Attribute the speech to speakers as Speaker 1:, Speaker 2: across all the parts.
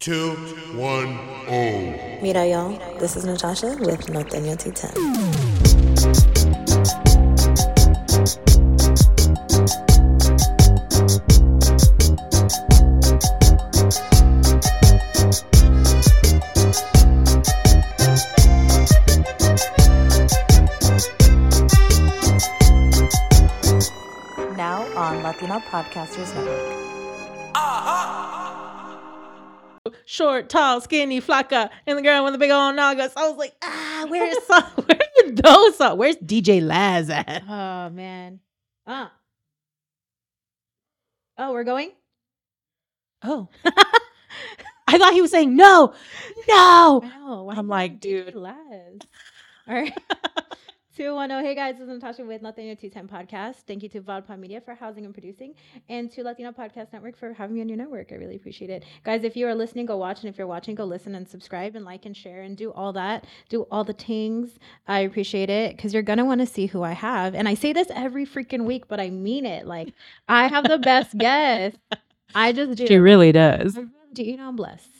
Speaker 1: Two, one, oh.
Speaker 2: Mira, y'all. This is Natasha with Norteño 210. Now on Latino Podcasters Network.
Speaker 3: Short, tall, skinny, flaca, and the girl with the big old nagas. I was like, ah, where's some, where's those? songs? Where's DJ Laz at?
Speaker 4: Oh man. Uh. Oh, we're going?
Speaker 3: Oh, I thought he was saying no, no.
Speaker 4: Wow.
Speaker 3: I'm like, dude.
Speaker 4: less? All right. 210. Hey guys, this is Natasha with Latino 210 Podcast. Thank you to VodPod Media for housing and producing, and to Latino Podcast Network for having me on your network. I really appreciate it. Guys, if you are listening, go watch. And if you're watching, go listen and subscribe and like and share and do all that. Do all the things. I appreciate it because you're going to want to see who I have. And I say this every freaking week, but I mean it. Like, I have the best guest. I just do.
Speaker 3: She really does.
Speaker 4: Do. You know, I'm blessed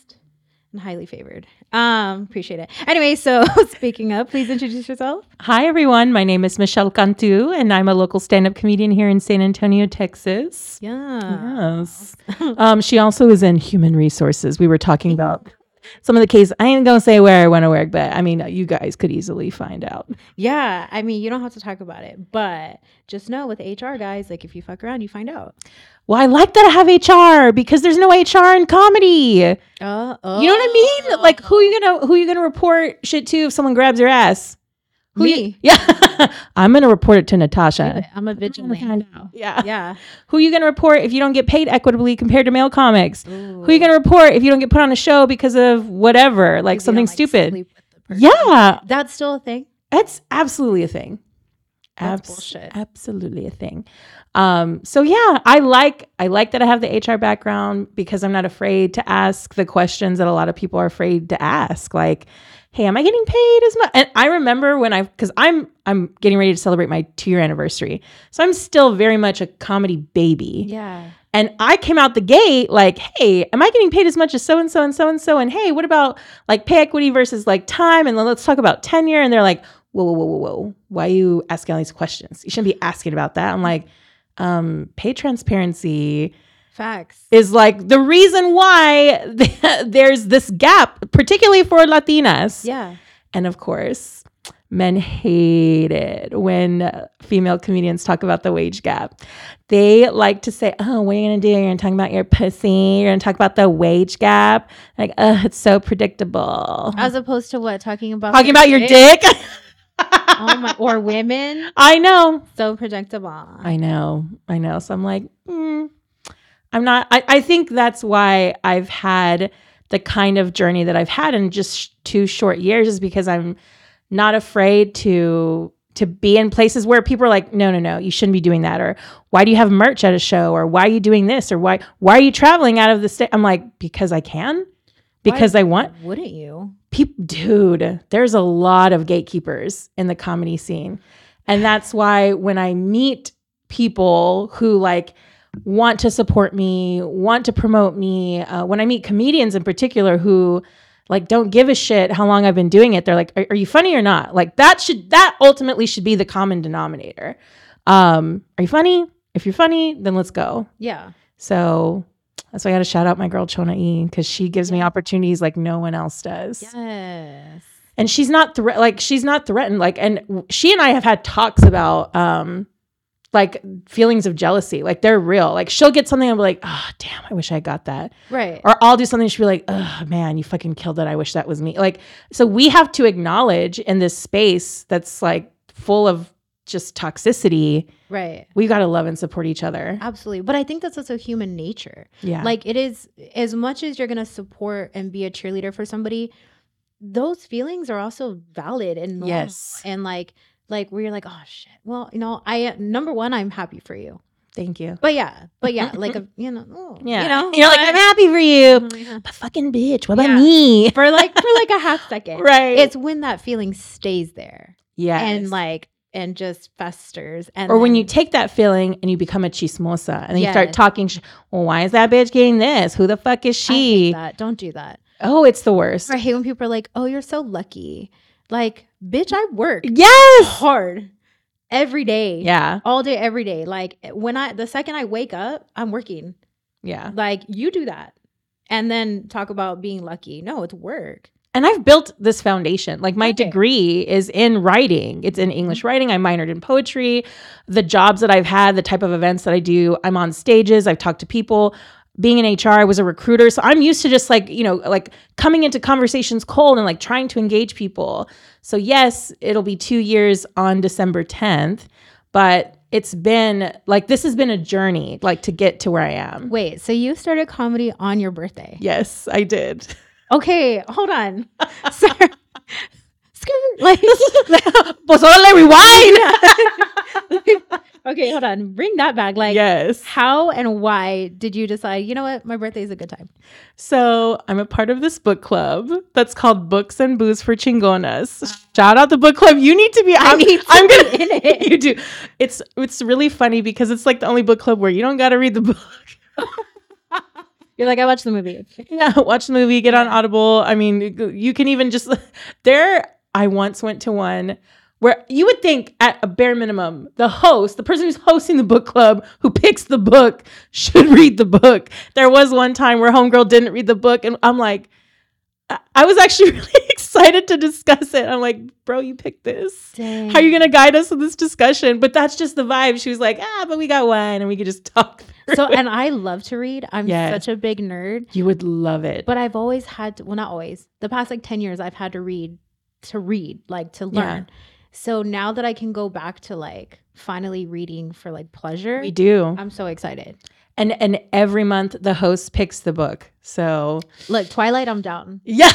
Speaker 4: and highly favored. Um, appreciate it. Anyway, so speaking up, please introduce yourself.
Speaker 3: Hi, everyone. My name is Michelle Cantu, and I'm a local stand up comedian here in San Antonio, Texas.
Speaker 4: Yeah.
Speaker 3: Yes. um, she also is in human resources. We were talking about some of the cases. I ain't gonna say where I want to work, but I mean, you guys could easily find out.
Speaker 4: Yeah. I mean, you don't have to talk about it, but just know with HR guys, like if you fuck around, you find out.
Speaker 3: Well, I like that I have HR because there's no HR in comedy.
Speaker 4: Uh, oh.
Speaker 3: You know what I mean? Like, who you gonna who you gonna report shit to if someone grabs your ass? Who yeah, I'm gonna report it to Natasha.
Speaker 4: I'm a vigilante. Now.
Speaker 3: Yeah.
Speaker 4: Yeah.
Speaker 3: Who are you gonna report if you don't get paid equitably compared to male comics?
Speaker 4: Ooh.
Speaker 3: Who you gonna report if you don't get put on a show because of whatever, like something
Speaker 4: don't,
Speaker 3: stupid?
Speaker 4: sleep with the person.
Speaker 3: yeah,
Speaker 4: That's still a thing.
Speaker 3: That's absolutely a thing.
Speaker 4: That's bullshit.
Speaker 3: Absolutely a thing. Um, so yeah, I like I like that I have the HR background because I'm not afraid to ask the questions that a lot of people are afraid to ask. Like, hey, am I getting paid as much? And I remember when I because I'm I'm getting ready to celebrate my two year anniversary. So I'm still very much a comedy baby.
Speaker 4: Yeah.
Speaker 3: And I came out the gate like, hey, am I getting paid as much as so and so and so and so? And hey, what about like pay equity versus like time? And then let's talk about tenure. And they're like, whoa, whoa, whoa, whoa, whoa. Why are you asking all these questions? You shouldn't be asking about that. I'm like, um, pay transparency
Speaker 4: Facts.
Speaker 3: is like the reason why there's this gap, particularly for Latinas.
Speaker 4: Yeah.
Speaker 3: And of course, men hate it when female comedians talk about the wage gap. They like to say, Oh, what are you going to do? You're going to talk about your pussy. You're going to talk about the wage gap. Like, oh, it's so predictable.
Speaker 4: As opposed to what? Talking about
Speaker 3: Talking about your dick.
Speaker 4: oh my, or women.
Speaker 3: I know.
Speaker 4: So predictable.
Speaker 3: I know. I know. So I'm like, mm, I'm not. I, I think that's why I've had the kind of journey that I've had in just two short years is because I'm not afraid to to be in places where people are like, no, no, no, you shouldn't be doing that, or why do you have merch at a show, or why are you doing this, or why why are you traveling out of the state? I'm like, because I can, because I want
Speaker 4: Wouldn't you?
Speaker 3: people dude there's a lot of gatekeepers in the comedy scene and that's why when i meet people who like want to support me want to promote me. Uh, when i meet comedians in particular who like don't give a shit how long i've been doing it they're like are, are you funny or not? Like that should that ultimately should be the common denominator. Um are you funny? If you're funny then let's go.
Speaker 4: Yeah.
Speaker 3: so that's why i gotta shout out my girl chona e because she gives me opportunities like no one else does.
Speaker 4: Yes.
Speaker 3: and she's not thre- like she's not threatened like and she and i have had talks about um like feelings of jealousy like they're real like she'll get something and be like oh damn i wish i got that
Speaker 4: Right.
Speaker 3: or i'll do something and she'll be like oh man you fucking killed it i wish that was me like so we have to acknowledge in this space that's like full of just toxicity
Speaker 4: right.
Speaker 3: we got to love and support each other
Speaker 4: Absolutely. But I think that's also human nature.
Speaker 3: yeah
Speaker 4: Like it is as much as you're gonna support and be a cheerleader for somebody, those feelings are also valid and normal.
Speaker 3: Yes.
Speaker 4: And like like where you're like, oh shit. Well, you know, I uh, number one, I'm happy for you.
Speaker 3: thank you
Speaker 4: But yeah, but yeah, like a you know, oh,
Speaker 3: yeah
Speaker 4: you know,
Speaker 3: you're like i'm happy for you
Speaker 4: Yeah. Mhm.
Speaker 3: but fucking bitch what about
Speaker 4: Yeah.
Speaker 3: me
Speaker 4: for like for like a half second.
Speaker 3: right
Speaker 4: It's when that feeling stays there.
Speaker 3: yeah
Speaker 4: And like and just festers. And
Speaker 3: or when you take that feeling and you become a chismosa and then you start talking, sh- well, why is that bitch getting this? Who the fuck is she?
Speaker 4: that. don't do that.
Speaker 3: Oh, it's the worst.
Speaker 4: I hate when people are like, "Oh, you're so lucky." Like, bitch, I work
Speaker 3: Yes.
Speaker 4: hard every day.
Speaker 3: Yeah.
Speaker 4: All day, every day. Like when I the second I wake up, I'm working.
Speaker 3: Yeah.
Speaker 4: Like you do that. And then talk about being lucky. No, it's work.
Speaker 3: And I've built this foundation. Like my
Speaker 4: Right.
Speaker 3: degree is in writing. It's in English writing. I minored in poetry. The jobs that I've had, the type of events that I do, I'm on stages, I've talked to people. Being in HR, I was a recruiter. So I'm used to just like, you know, like coming into conversations cold and like trying to engage people. So yes, it'll be 2 years on December 10th, but it's been like this has been a journey like to get to where I am.
Speaker 4: Wait, so you started comedy on your birthday?
Speaker 3: Yes, I did.
Speaker 4: Okay, hold on. Sorry. Skirt. Like,
Speaker 3: órale, rewind.
Speaker 4: okay, hold on. Bring that back. Like,
Speaker 3: yes.
Speaker 4: how and why did you decide, you know what, my birthday is a good time?
Speaker 3: So I'm a part of this book club that's called Books and Booze for Chingonas. Shout out the book club. You need to be.
Speaker 4: I
Speaker 3: I'm,
Speaker 4: need to
Speaker 3: I'm gonna
Speaker 4: in it.
Speaker 3: You do. It's it's really funny because it's like the only book club where you don't got to read the book.
Speaker 4: You're like, I watched the movie.
Speaker 3: yeah, watch the movie, get on Audible. I mean, you- you can even just there. I once went to one where you would think at a bare minimum the host the person who's hosting the book club who picks the book should read the book there was one time where homegirl didn't read the book and i'm like I- was actually really excited to discuss it i'm like bro you picked this
Speaker 4: Dang.
Speaker 3: how are you gonna guide us in this discussion but that's just the vibe she was like ah but we got one and we could just talk
Speaker 4: So,
Speaker 3: it."
Speaker 4: and I love to read. I'm
Speaker 3: Yeah.
Speaker 4: such a big nerd,
Speaker 3: you would love it
Speaker 4: but I've always had to, well, not always, the past like 10 years, I've had to read, to read, like to
Speaker 3: Yeah.
Speaker 4: learn. So now that I can go back to like finally reading for like pleasure,
Speaker 3: we do
Speaker 4: I'm so excited.
Speaker 3: and and every month the host picks the book so
Speaker 4: Look, Twilight, I'm down.
Speaker 3: yeah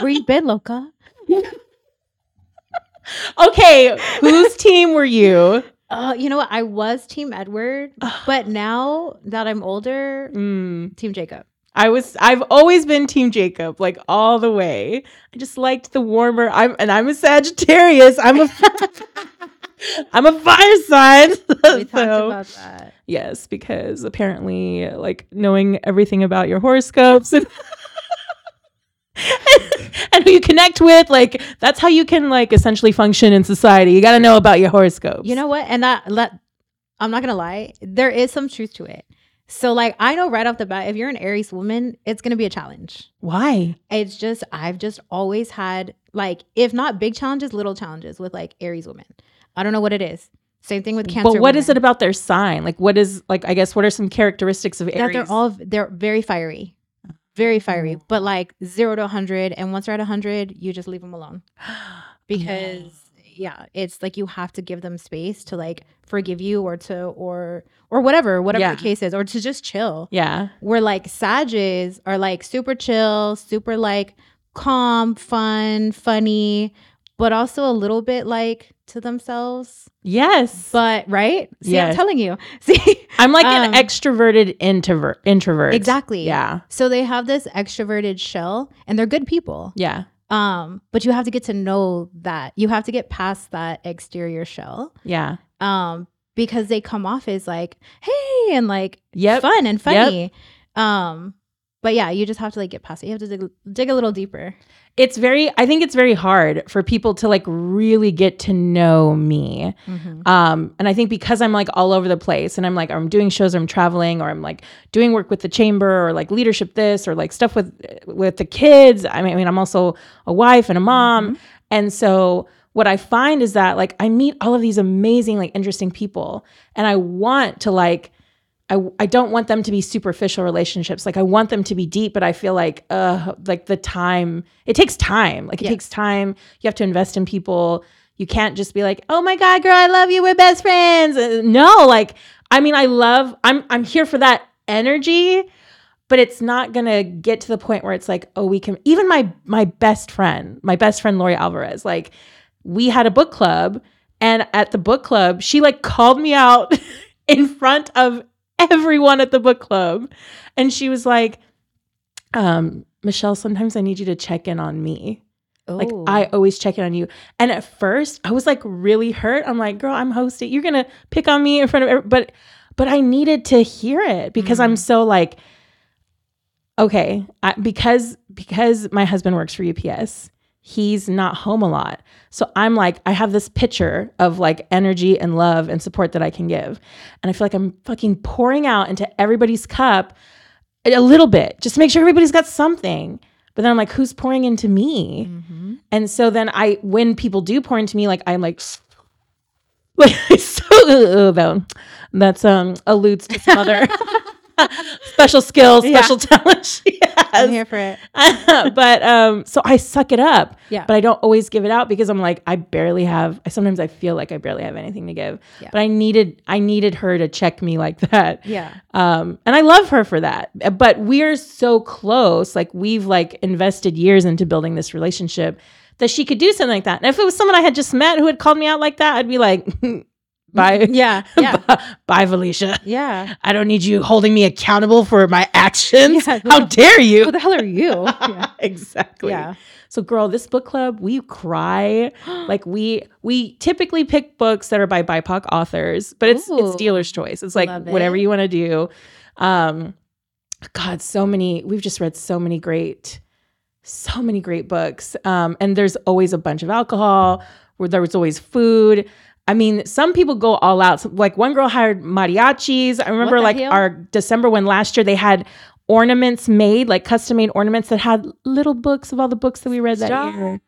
Speaker 4: Where you been, Loca?
Speaker 3: okay whose team were you
Speaker 4: Uh, you know what? I was Team Edward, but now that I'm older,
Speaker 3: Mm,
Speaker 4: Team Jacob.
Speaker 3: i was i've always been team jacob like all the way i just liked the warmer i'm and i'm a sagittarius i'm a i'm a fire sign
Speaker 4: We talked
Speaker 3: So-
Speaker 4: about that.
Speaker 3: yes because apparently like knowing everything about your horoscopes and and who you connect with like that's how you can like essentially function in society you got to know about your horoscopes
Speaker 4: You know what? And that let I'm not gonna lie, there is some truth to it. So like I know right off the bat, if you're an Aries woman, it's gonna be a challenge.
Speaker 3: why
Speaker 4: It's just I've just always had like if not big challenges, little challenges with like Aries women. I don't know what it is. Same thing with Cancer.
Speaker 3: but what is it about their sign like what is like i guess what are some characteristics of
Speaker 4: that
Speaker 3: aries
Speaker 4: they're all they're very fiery, very fiery. But like zero to hundred, and once they're at hundred, you just leave them alone because yeah, it's like you have to give them space to like forgive you or to or or whatever, whatever
Speaker 3: Yeah.
Speaker 4: the case is, or to just chill.
Speaker 3: yeah
Speaker 4: Where like Sages are like super chill, super like calm, fun, funny, but also a little bit like to themselves.
Speaker 3: yes
Speaker 4: But right? See,
Speaker 3: Yes.
Speaker 4: I'm telling you. See,
Speaker 3: i'm like
Speaker 4: um,
Speaker 3: an extroverted introvert introvert
Speaker 4: exactly.
Speaker 3: yeah
Speaker 4: So they have this extroverted shell and they're good people.
Speaker 3: yeah
Speaker 4: Um, but you have to get to know that. You have to get past that exterior shell.
Speaker 3: yeah
Speaker 4: Um, because they come off as like, hey, and like
Speaker 3: yep
Speaker 4: fun and funny. Um, but yeah, you just have to like get past it. You have to dig, dig a little deeper.
Speaker 3: It's very i think it's very hard for people to like really get to know me. Um and i think because i'm like all over the place and i'm like i'm doing shows or i'm traveling or i'm like doing work with the chamber or like leadership this or like stuff with with the kids i mean, I mean i'm also a wife and a mom. And so what i find is that like i meet all of these amazing like interesting people and i want to like I, I don't want them to be superficial relationships. Like I want them to be deep, but I feel like uh like the time it takes time. Like it
Speaker 4: Yes.
Speaker 3: takes time. You have to invest in people. You can't just be like, "Oh my god, girl, I love you. We're best friends." Uh, No, like I mean, I love I'm I'm here for that energy, but it's not going to get to the point where it's like, "Oh, we can even my my best friend, my best friend Lori Alvarez, like we had a book club and at the book club, she like called me out in front of everyone at the book club. And she was like, um, Michelle, sometimes I need you to check in on me. Like. I always check in on you. And at first, I was like really hurt. I'm like, girl, I'm hosting. You're gonna pick on me in front of every-" but but I needed to hear it because I'm so like, okay, I, because because my husband works for UPS, he's not home a lot. So I'm like, I have this picture of like energy and love and support that I can give. And I feel like I'm fucking pouring out into everybody's cup a little bit, just to make sure everybody's got something. But then I'm like, who's pouring into me?
Speaker 4: Mhm.
Speaker 3: And so then I, when people do pour into me, like I'm like, like so uh, though, that's um alludes to some other special skills,
Speaker 4: Yeah.
Speaker 3: special talent she
Speaker 4: I'm here for it.
Speaker 3: but um, so I suck it up.
Speaker 4: Yeah.
Speaker 3: But I don't always give it out because I'm like, I barely have. I sometimes I feel like I barely have anything to give.
Speaker 4: Yeah.
Speaker 3: But I needed, I needed her to check me like that.
Speaker 4: Yeah.
Speaker 3: Um, and I love her for that. But we're so close. Like we've like invested years into building this relationship that she could do something like that. And if it was someone I had just met who had called me out like that, I'd be like, bye,
Speaker 4: Yeah. Yeah.
Speaker 3: bye, Felicia.
Speaker 4: Yeah.
Speaker 3: I don't need you holding me accountable for my actions.
Speaker 4: Yeah.
Speaker 3: How dare you?
Speaker 4: Who the hell are you? Yeah.
Speaker 3: exactly.
Speaker 4: Yeah.
Speaker 3: So girl, this book club, we cry. like we we typically pick books that are by BIPOC authors, but it's
Speaker 4: Ooh.
Speaker 3: it's dealer's choice. It's like
Speaker 4: Love
Speaker 3: whatever
Speaker 4: it.
Speaker 3: you want to do. Um God, so many we've just read so many great so many great books. Um and there's always a bunch of alcohol, where there was always food. I mean, some people go all out. Like one girl hired mariachis. I remember like
Speaker 4: hell?
Speaker 3: our December one last year, they had ornaments made, like custom made ornaments that had little books of all the books that we read that year.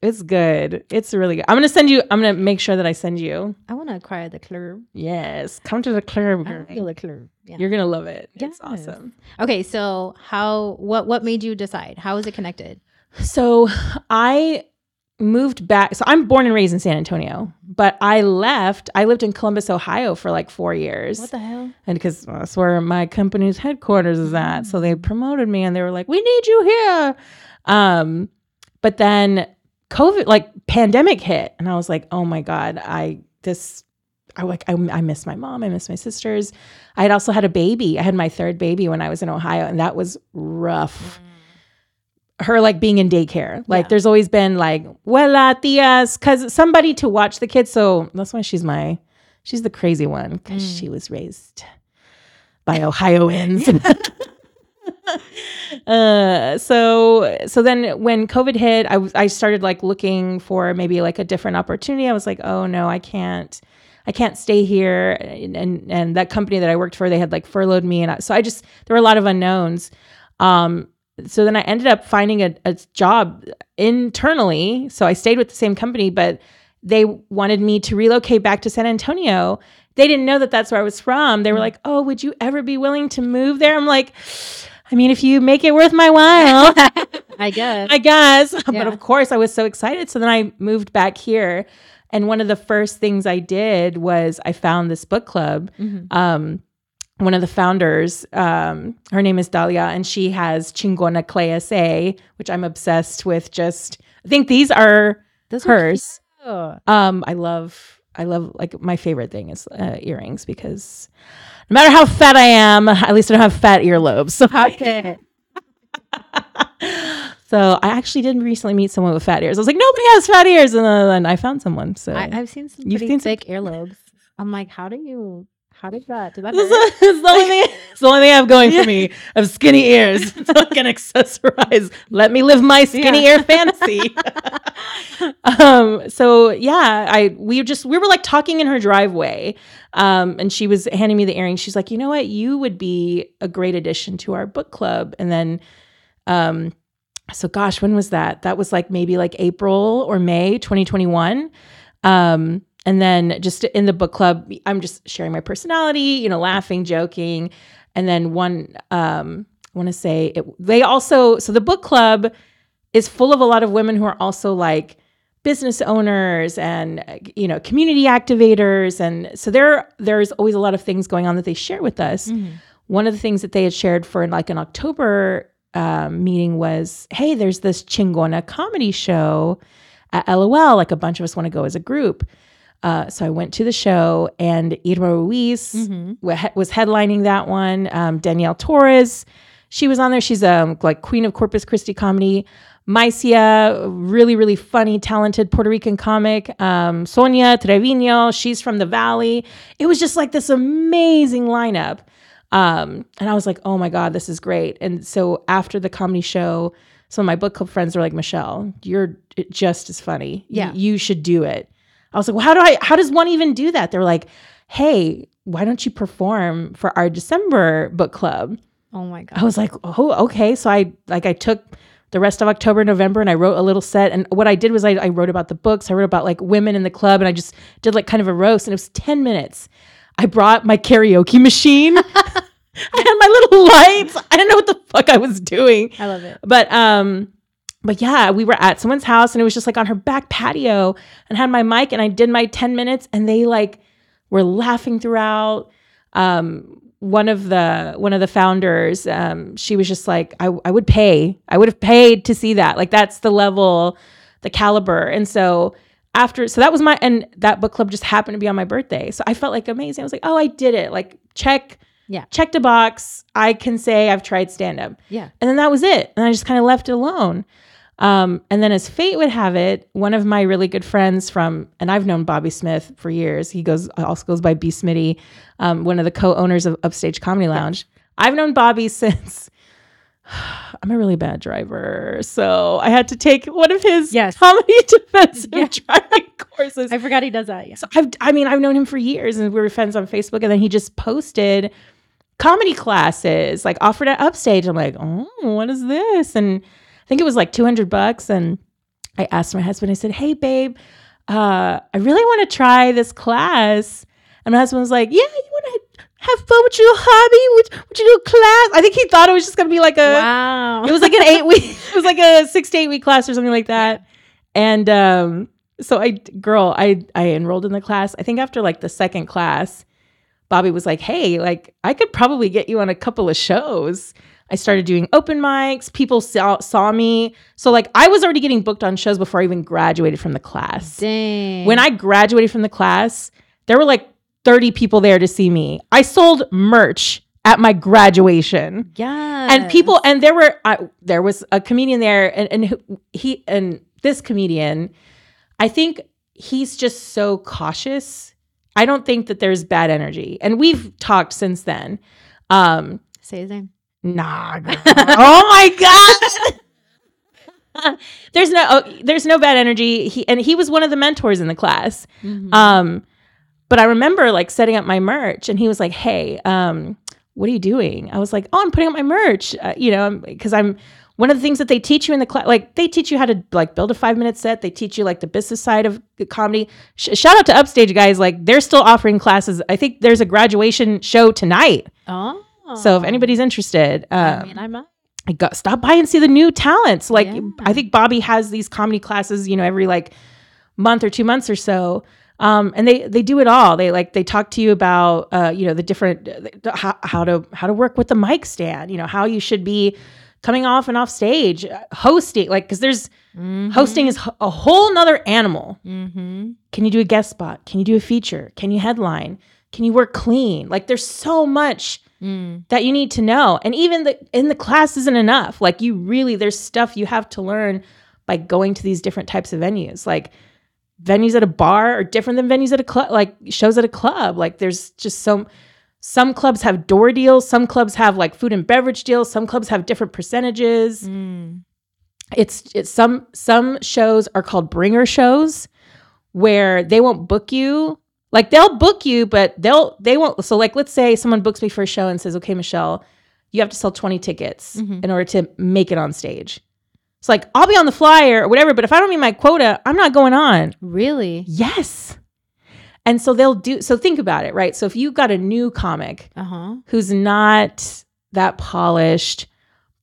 Speaker 3: It's good. It's really good. I'm gonna send you. I'm gonna make sure that I send you.
Speaker 4: I want to acquire the club.
Speaker 3: Yes, come to the club.
Speaker 4: I
Speaker 3: girl.
Speaker 4: feel the club. Yeah.
Speaker 3: You're gonna love it. It's
Speaker 4: Yes.
Speaker 3: awesome.
Speaker 4: Okay, so how what what made you decide? How is it connected?
Speaker 3: So I moved back. So I'm born and raised in San Antonio, but I left. I lived in Columbus, Ohio for like four years.
Speaker 4: What the hell?
Speaker 3: and because that's where my company's headquarters is at. So they promoted me and they were like, we need you here. Um, but then COVID, like pandemic hit, and I was like, oh my God, I, this, I like, I, I miss my mom. I miss my sisters. I had also had a baby. I had my third baby when I was in Ohio, and that was rough. Her like being in daycare. Like
Speaker 4: Yeah.
Speaker 3: there's always been like, Wella tias, because somebody to watch the kids. So that's why she's my, she's the crazy one because
Speaker 4: Mm.
Speaker 3: she was raised by Ohioans. uh, so so then when COVID hit, I was I started like looking for maybe like a different opportunity. I was like, oh no, I can't. I can't stay here, and, and and that company that I worked for, they had like furloughed me, and I, so I just there were a lot of unknowns. Um, so then I ended up finding a, a job internally. So I stayed with the same company, but they wanted me to relocate back to San Antonio. They didn't know that that's where I was from. They were like, "Oh, would you ever be willing to move there?" I'm like, "I mean, if you make it worth my while,
Speaker 4: I guess.
Speaker 3: I guess." But of course, I was so excited. So then I moved back here, and one of the first things I did was I found this book club
Speaker 4: Mhm.
Speaker 3: um, one of the founders, um, her name is Dalia, and she has Chingona Clay SA, which I'm obsessed with. Just I think these are
Speaker 4: Those are
Speaker 3: hers.
Speaker 4: cute.
Speaker 3: Um, I love, I love like my favorite thing is uh, earrings because no matter how fat I am, at least I don't have fat earlobes. So,
Speaker 4: Okay.
Speaker 3: so I actually did recently meet someone with fat ears. I was like, nobody has fat ears, and then I found someone. So
Speaker 4: I, I've seen some
Speaker 3: You've seen some-
Speaker 4: thick earlobes. I'm like, how do you? How did that? Did that
Speaker 3: It's the, it's the only thing. It's the only thing I have going for me. I have skinny ears. So I can accessorize. Let me live my skinny
Speaker 4: Yeah.
Speaker 3: ear fantasy. um. So yeah, I we just we were like talking in her driveway, um, and she was handing me the earrings. She's like, you know what, you would be a great addition to our book club. And then, um, so gosh, when was that? That was like maybe like April or May 2021. Um, and then just in the book club, I'm just sharing my personality, you know, laughing, joking. And then one, um, I want to say it, they also, so the book club is full of a lot of women who are also like business owners and, you know, community activators. And so there, there's always a lot of things going on that they share with us
Speaker 4: Mhm.
Speaker 3: one of the things that they had shared for like an October um, meeting was, hey, there's this Chingona comedy show at LOL. Like a bunch of us want to go as a group. Uh, so I went to the show, and Irma Ruiz
Speaker 4: Mhm.
Speaker 3: was headlining that one. Um, Danielle Torres, She was on there. She's um like queen of Corpus Christi comedy. Mycia, really, really funny, talented Puerto Rican comic. Um, Sonia Trevino, she's from the Valley. It was just like this amazing lineup. Um, and I was like, oh my God, this is great. And so after the comedy show, some of my book club friends were like, Michelle, you're just as funny.
Speaker 4: Yeah.
Speaker 3: you should do it. I was like, well, how do I, how does one even do that? They were like, hey, why don't you perform for our December book club?
Speaker 4: Oh my god.
Speaker 3: I was like, oh, okay. So I like I took the rest of October, November, and I wrote a little set. And what I did was I, I wrote about the books. I wrote about like women in the club, and I just did like kind of a roast. And it was ten minutes. I brought my karaoke machine. I had my little lights. I didn't know what the fuck I was doing.
Speaker 4: I love it.
Speaker 3: But um, but yeah, we were at someone's house and it was just like on her back patio and had my mic and I did my 10 minutes and they like were laughing throughout. Um, one of the one of the founders, um, she was just like, I, I would pay. I would have paid to see that. Like that's the level, the caliber. And so after so that was my and that book club just happened to be on my birthday. So I felt like amazing. I was like, oh, I did it. Like check
Speaker 4: Yeah.
Speaker 3: checked a box. I can say I've tried stand up.
Speaker 4: Yeah.
Speaker 3: And then that was it. And I just kind of left it alone. Um, and then, as fate would have it, one of my really good friends from, and I've known Bobby Smith for years. He goes also goes by B Smitty, um, one of the co-owners of Upstage Comedy Lounge. I've known Bobby since. I'm a really bad driver, so I had to take one of his
Speaker 4: Yes.
Speaker 3: comedy defensive
Speaker 4: Yeah.
Speaker 3: driving courses.
Speaker 4: I forgot he does that. Yeah.
Speaker 3: So I've, I mean, I've known him for years, and we were friends on Facebook. And then he just posted comedy classes, like offered at Upstage. I'm like, oh, what is this? And think it was like 200 bucks. And I asked my husband. I said, hey, babe, uh, I really want to try this class. And my husband was like, yeah, you want to have fun with your hobby? Would, would you do a class? I think he thought it was just gonna be like a.
Speaker 4: Wow.
Speaker 3: It was like an eight week. It was like a six to eight week class or something like that. And um, so I, girl, I I enrolled in the class. I think after like the second class, Bobby was like, "Hey, like I could probably get you on a couple of shows." I started doing open mics. People saw saw me. So like I was already getting booked on shows before I even graduated from the class.
Speaker 4: Dang.
Speaker 3: When I graduated from the class, there were like 30 people there to see me. I sold merch at my graduation
Speaker 4: yeah.
Speaker 3: and people and there were I, there was a comedian there and, and he and this comedian i think he's just so cautious i don't think that there's bad energy and we've talked since then um
Speaker 4: say his name.
Speaker 3: Nah oh my god there's no oh, there's no bad energy he and he was one of the mentors in the class
Speaker 4: Mhm.
Speaker 3: um, but I remember like setting up my merch, and he was like, "Hey, um, what are you doing?" I was like, "Oh, I'm putting up my merch." Uh, you know, because I'm one of the things that they teach you in the class. Like they teach you how to like build a five minute set. They teach you like the business side of comedy. Sh- shout out to Upstage guys. Like they're still offering classes. I think there's a graduation show tonight.
Speaker 4: oh.
Speaker 3: So if anybody's interested,
Speaker 4: I
Speaker 3: um,
Speaker 4: mean, I might.
Speaker 3: I got stop by and see the new talents. Like
Speaker 4: Yeah.
Speaker 3: I think Bobby has these comedy classes, you know, every like month or two months or so. Um, and they they do it all. They like they talk to you about uh, you know the different the, how, how to how to work with the mic stand. You know how you should be coming off and off stage, uh, hosting. Like because there's hosting is a whole nother animal.
Speaker 4: Mm-hmm.
Speaker 3: Can you do a guest spot? Can you do a feature? Can you headline? Can you work clean? Like there's so much
Speaker 4: Mm.
Speaker 3: that you need to know. And even the in the class isn't enough. Like you really there's stuff you have to learn by going to these different types of venues. Like venues at a bar are different than venues at a club like shows at a club. Like there's just so some clubs have door deals, some clubs have like food and beverage deals, some clubs have different percentages
Speaker 4: Mm.
Speaker 3: it's it's some some shows are called bringer shows where they won't book you like they'll book you but they'll they won't so like let's say someone books me for a show and says okay michelle you have to sell 20 tickets
Speaker 4: Mhm.
Speaker 3: in order to make it on stage it's like i'll be on the flyer or whatever but if i don't meet my quota i'm not going on
Speaker 4: Really?
Speaker 3: yes and so they'll do so think about it right so if you've got a new comic
Speaker 4: Uh huh.
Speaker 3: who's not that polished,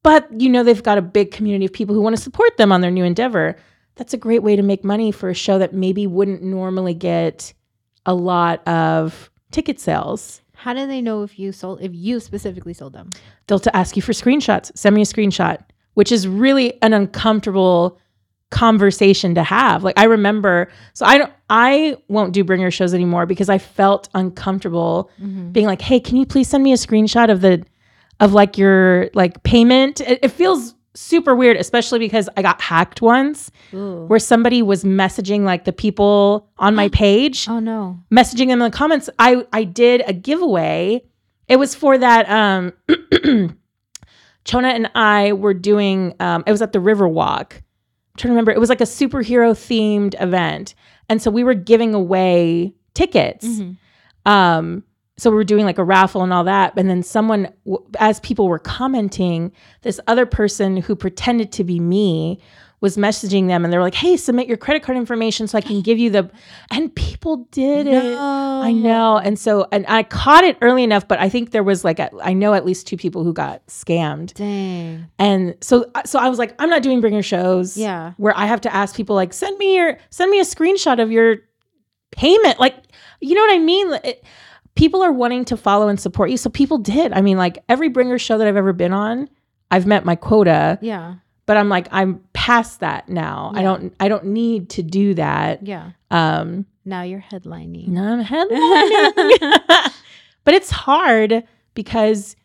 Speaker 3: but you know they've got a big community of people who want to support them on their new endeavor. That's a great way to make money for a show that maybe wouldn't normally get a lot of ticket sales.
Speaker 4: How do they know if you sold? If you specifically sold them?
Speaker 3: They'll to ask you for screenshots. Send me a screenshot, which is really an uncomfortable conversation to have. Like I remember, so I don't I won't do bringer shows anymore because I felt uncomfortable
Speaker 4: Mm-hmm.
Speaker 3: being like, "Hey, can you please send me a screenshot of the of like your like payment. It, it feels super weird, especially because I got hacked once
Speaker 4: Ooh.
Speaker 3: where somebody was messaging like the people on my page,
Speaker 4: Oh no.
Speaker 3: messaging them in the comments. I I did a giveaway. It was for that um Chona and I were doing um it was at the Riverwalk. I'm trying to remember. It was like a superhero themed event. And so we were giving away tickets.
Speaker 4: Mm-hmm.
Speaker 3: Um, so we were doing like a raffle and all that. And then someone, as people were commenting, this other person who pretended to be me was messaging them and they were like, hey, submit your credit card information so I can give you the. And people did it. I know. And so, and I caught it early enough, but I think there was like, a, I know at least two people who got scammed.
Speaker 4: Dang.
Speaker 3: And so, uh, so I was like, I'm not doing bringer shows.
Speaker 4: Yeah.
Speaker 3: Where I have to ask people like, send me your, send me a screenshot of your payment. Like, you know what I mean? It, people are wanting to follow and support you. So people did. I mean, like every bringer show that I've ever been on, I've met my quota,
Speaker 4: Yeah.
Speaker 3: but I'm like, I'm past that now. I don't, I don't need to do that.
Speaker 4: Yeah.
Speaker 3: Um,
Speaker 4: Now you're headlining.
Speaker 3: no, I'm headlining. but it's hard because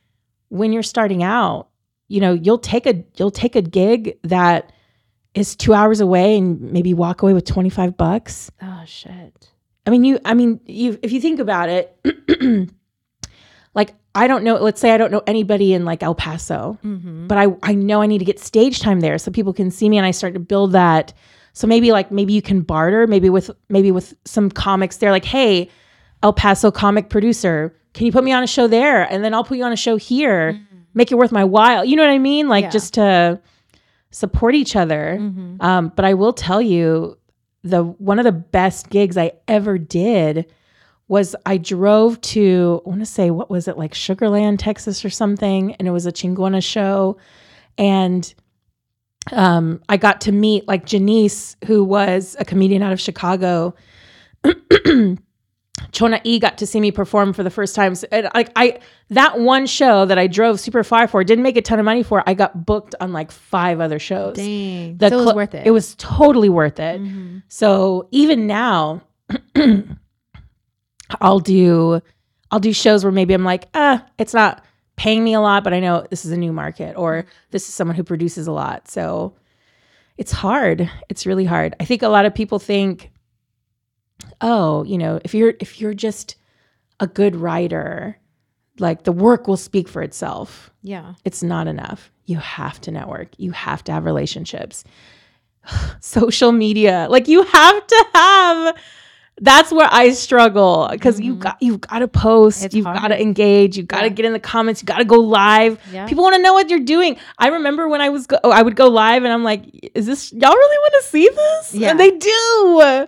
Speaker 3: when you're starting out, you know, you'll take a you'll take a gig that is 2 hours away and maybe walk away with 25 bucks.
Speaker 4: Oh shit.
Speaker 3: I mean, you I mean, you if you think about it, like I don't know, let's say I don't know anybody in like El Paso,
Speaker 4: Mm-hmm.
Speaker 3: but I I know I need to get stage time there so people can see me and I start to build that. So maybe like maybe you can barter maybe with maybe with some comics they're like, "Hey, El Paso comic producer, can you put me on a show there and then I'll put you on a show here. Make it worth my while." You know what I mean? Like
Speaker 4: Yeah.
Speaker 3: just to support each other.
Speaker 4: Mm-hmm.
Speaker 3: Um, but I will tell you, the one of the best gigs I ever did was I drove to I want to say what was it like Sugarland, Texas or something, and it was a Chingona show, and um, I got to meet like Janice, who was a comedian out of Chicago. Chona E got to see me perform for the first time. So, and, like I, that one show that I drove super far for, didn't make a ton of money for. I got booked on like five other shows.
Speaker 4: Dang.
Speaker 3: The
Speaker 4: so it was worth it.
Speaker 3: It was totally worth it.
Speaker 4: Mhm.
Speaker 3: So even now, I'll do I'll do shows where maybe I'm like, ah, it's not paying me a lot, but I know this is a new market or this is someone who produces a lot. So it's hard. It's really hard. I think a lot of people think, oh, you know, if you're if you're just a good writer, like the work will speak for itself
Speaker 4: Yeah.
Speaker 3: it's not enough. You have to network. You have to have relationships. Social media, like you have to have. That's where I struggle because you got you've got to post,
Speaker 4: Mm-hmm. It's
Speaker 3: you've got to engage, you've got to
Speaker 4: Yeah.
Speaker 3: get in the comments, you got to go live.
Speaker 4: Yeah.
Speaker 3: People want to know what you're doing. I remember when I was go- oh, I would go live and I'm like, is this y'all really want to see this?
Speaker 4: Yeah.
Speaker 3: And they do.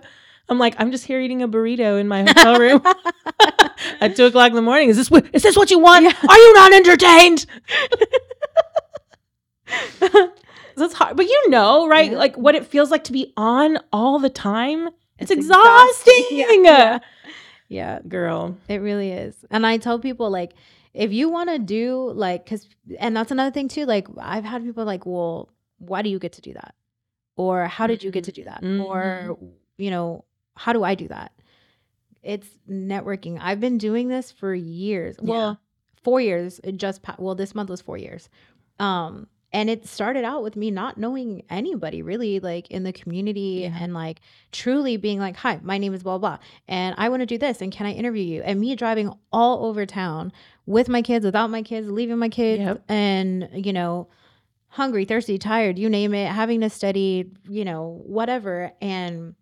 Speaker 3: I'm like, I'm just here eating a burrito in my hotel room at two o'clock in the morning. Is this what is this what you want? Are you not entertained? That's hard, but you know, right?
Speaker 4: Yeah.
Speaker 3: Like what it feels like to be on all the time. It's,
Speaker 4: It's
Speaker 3: exhausting,
Speaker 4: exhausting. Yeah. Yeah.
Speaker 3: girl.
Speaker 4: It really is. And I tell people like if you want to do like cuz and that's another thing too like I've had people like, "Well, why do you get to do that?" Or "How did you get to do that?"
Speaker 3: Mhm.
Speaker 4: Or you know, "How do I do that?" It's networking. I've been doing this for years. Well, 4 years. It just pa- well, this month was 4 years. Um and it started out with me not knowing anybody really like in the community
Speaker 3: Yeah.
Speaker 4: and like truly being like hi my name is blah blah and i want to do this and can i interview you and me driving all over town with my kids without my kids leaving my kids
Speaker 3: Yep.
Speaker 4: and you know hungry thirsty tired you name it having to study you know whatever and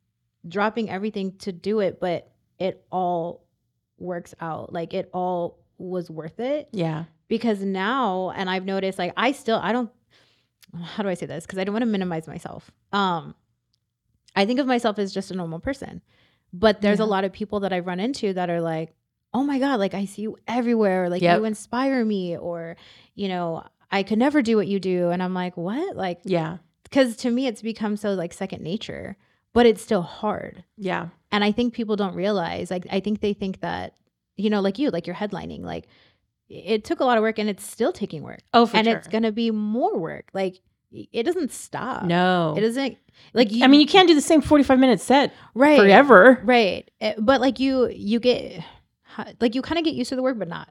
Speaker 4: dropping everything to do it but it all works out like it all was worth it
Speaker 3: Yeah.
Speaker 4: because now and i've noticed like i still i don't how do i say this because i don't want to minimize myself um i think of myself as just a normal person but there's
Speaker 3: Yeah.
Speaker 4: a lot of people that I've run into that are like oh my god like i see you everywhere like
Speaker 3: Yep.
Speaker 4: you inspire me or you know i could never do what you do and i'm like what like
Speaker 3: Yeah.
Speaker 4: because to me it's become so like second nature but it's still hard
Speaker 3: Yeah.
Speaker 4: and I think people don't realize, like, I think they think that, you know, like you, like you're headlining, like it took a lot of work and it's still taking work.
Speaker 3: Oh, for
Speaker 4: and
Speaker 3: sure.
Speaker 4: it's going to be more work. Like it doesn't stop.
Speaker 3: no.
Speaker 4: It doesn't, like, you,
Speaker 3: I mean, you can't do the same 45 minute set
Speaker 4: right.
Speaker 3: forever.
Speaker 4: Right. Eh, But like you, you get, like, you kind of get used to the work, but not.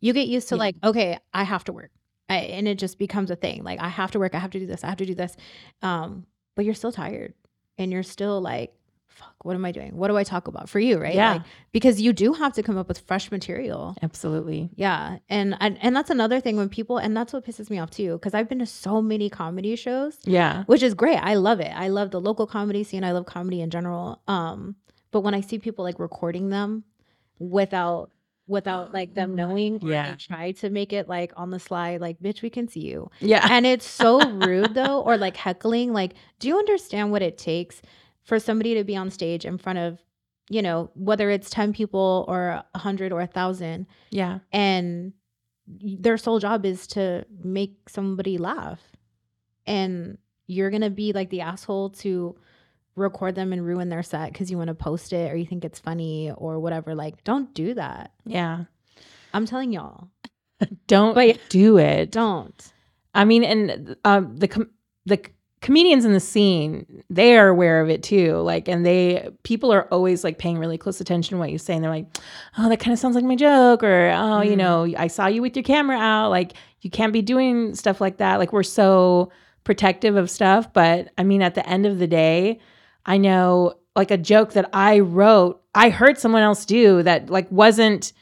Speaker 4: You get used to
Speaker 3: Yeah.
Speaker 4: like, okay, I have to work. I, and it just becomes a thing. Like I have to work, I have to do this, I have to do this. Um, but you're still tired and you're still like, fuck, what am I doing? What do I talk about for you? Right.
Speaker 3: Yeah.
Speaker 4: Like, because you do have to come up with fresh material.
Speaker 3: Absolutely.
Speaker 4: Yeah. And, and and that's another thing when people and that's what pisses me off too. Cause I've been to so many comedy shows
Speaker 3: Yeah.
Speaker 4: which is great. I love it. I love the local comedy scene. I love comedy in general. Um, but when I see people like recording them without without like them knowing,
Speaker 3: Yeah.
Speaker 4: they try to make it like on the slide, like bitch, we can see you,
Speaker 3: Yeah.
Speaker 4: and it's so rude though, or like heckling. Like, do you understand what it takes for somebody to be on stage in front of, you know, whether it's ten people or a hundred or a thousand,
Speaker 3: yeah.
Speaker 4: and their sole job is to make somebody laugh and you're gonna be like the asshole to record them and ruin their set because you want to post it or you think it's funny or whatever like don't do that
Speaker 3: Yeah.
Speaker 4: i'm telling y'all
Speaker 3: Don't
Speaker 4: But-
Speaker 3: do it.
Speaker 4: don't
Speaker 3: I mean, and um, the com- the comedians in the scene, they are aware of it too. Like, and they people are always like paying really close attention to what you say, and they're like, "Oh, that kind of sounds like my joke," or "Oh, you
Speaker 4: Mm.
Speaker 3: know, I saw you with your camera out. Like, you can't be doing stuff like that." Like, we're so protective of stuff, but I mean, at the end of the day, I know like a joke that I wrote, I heard someone else do that like wasn't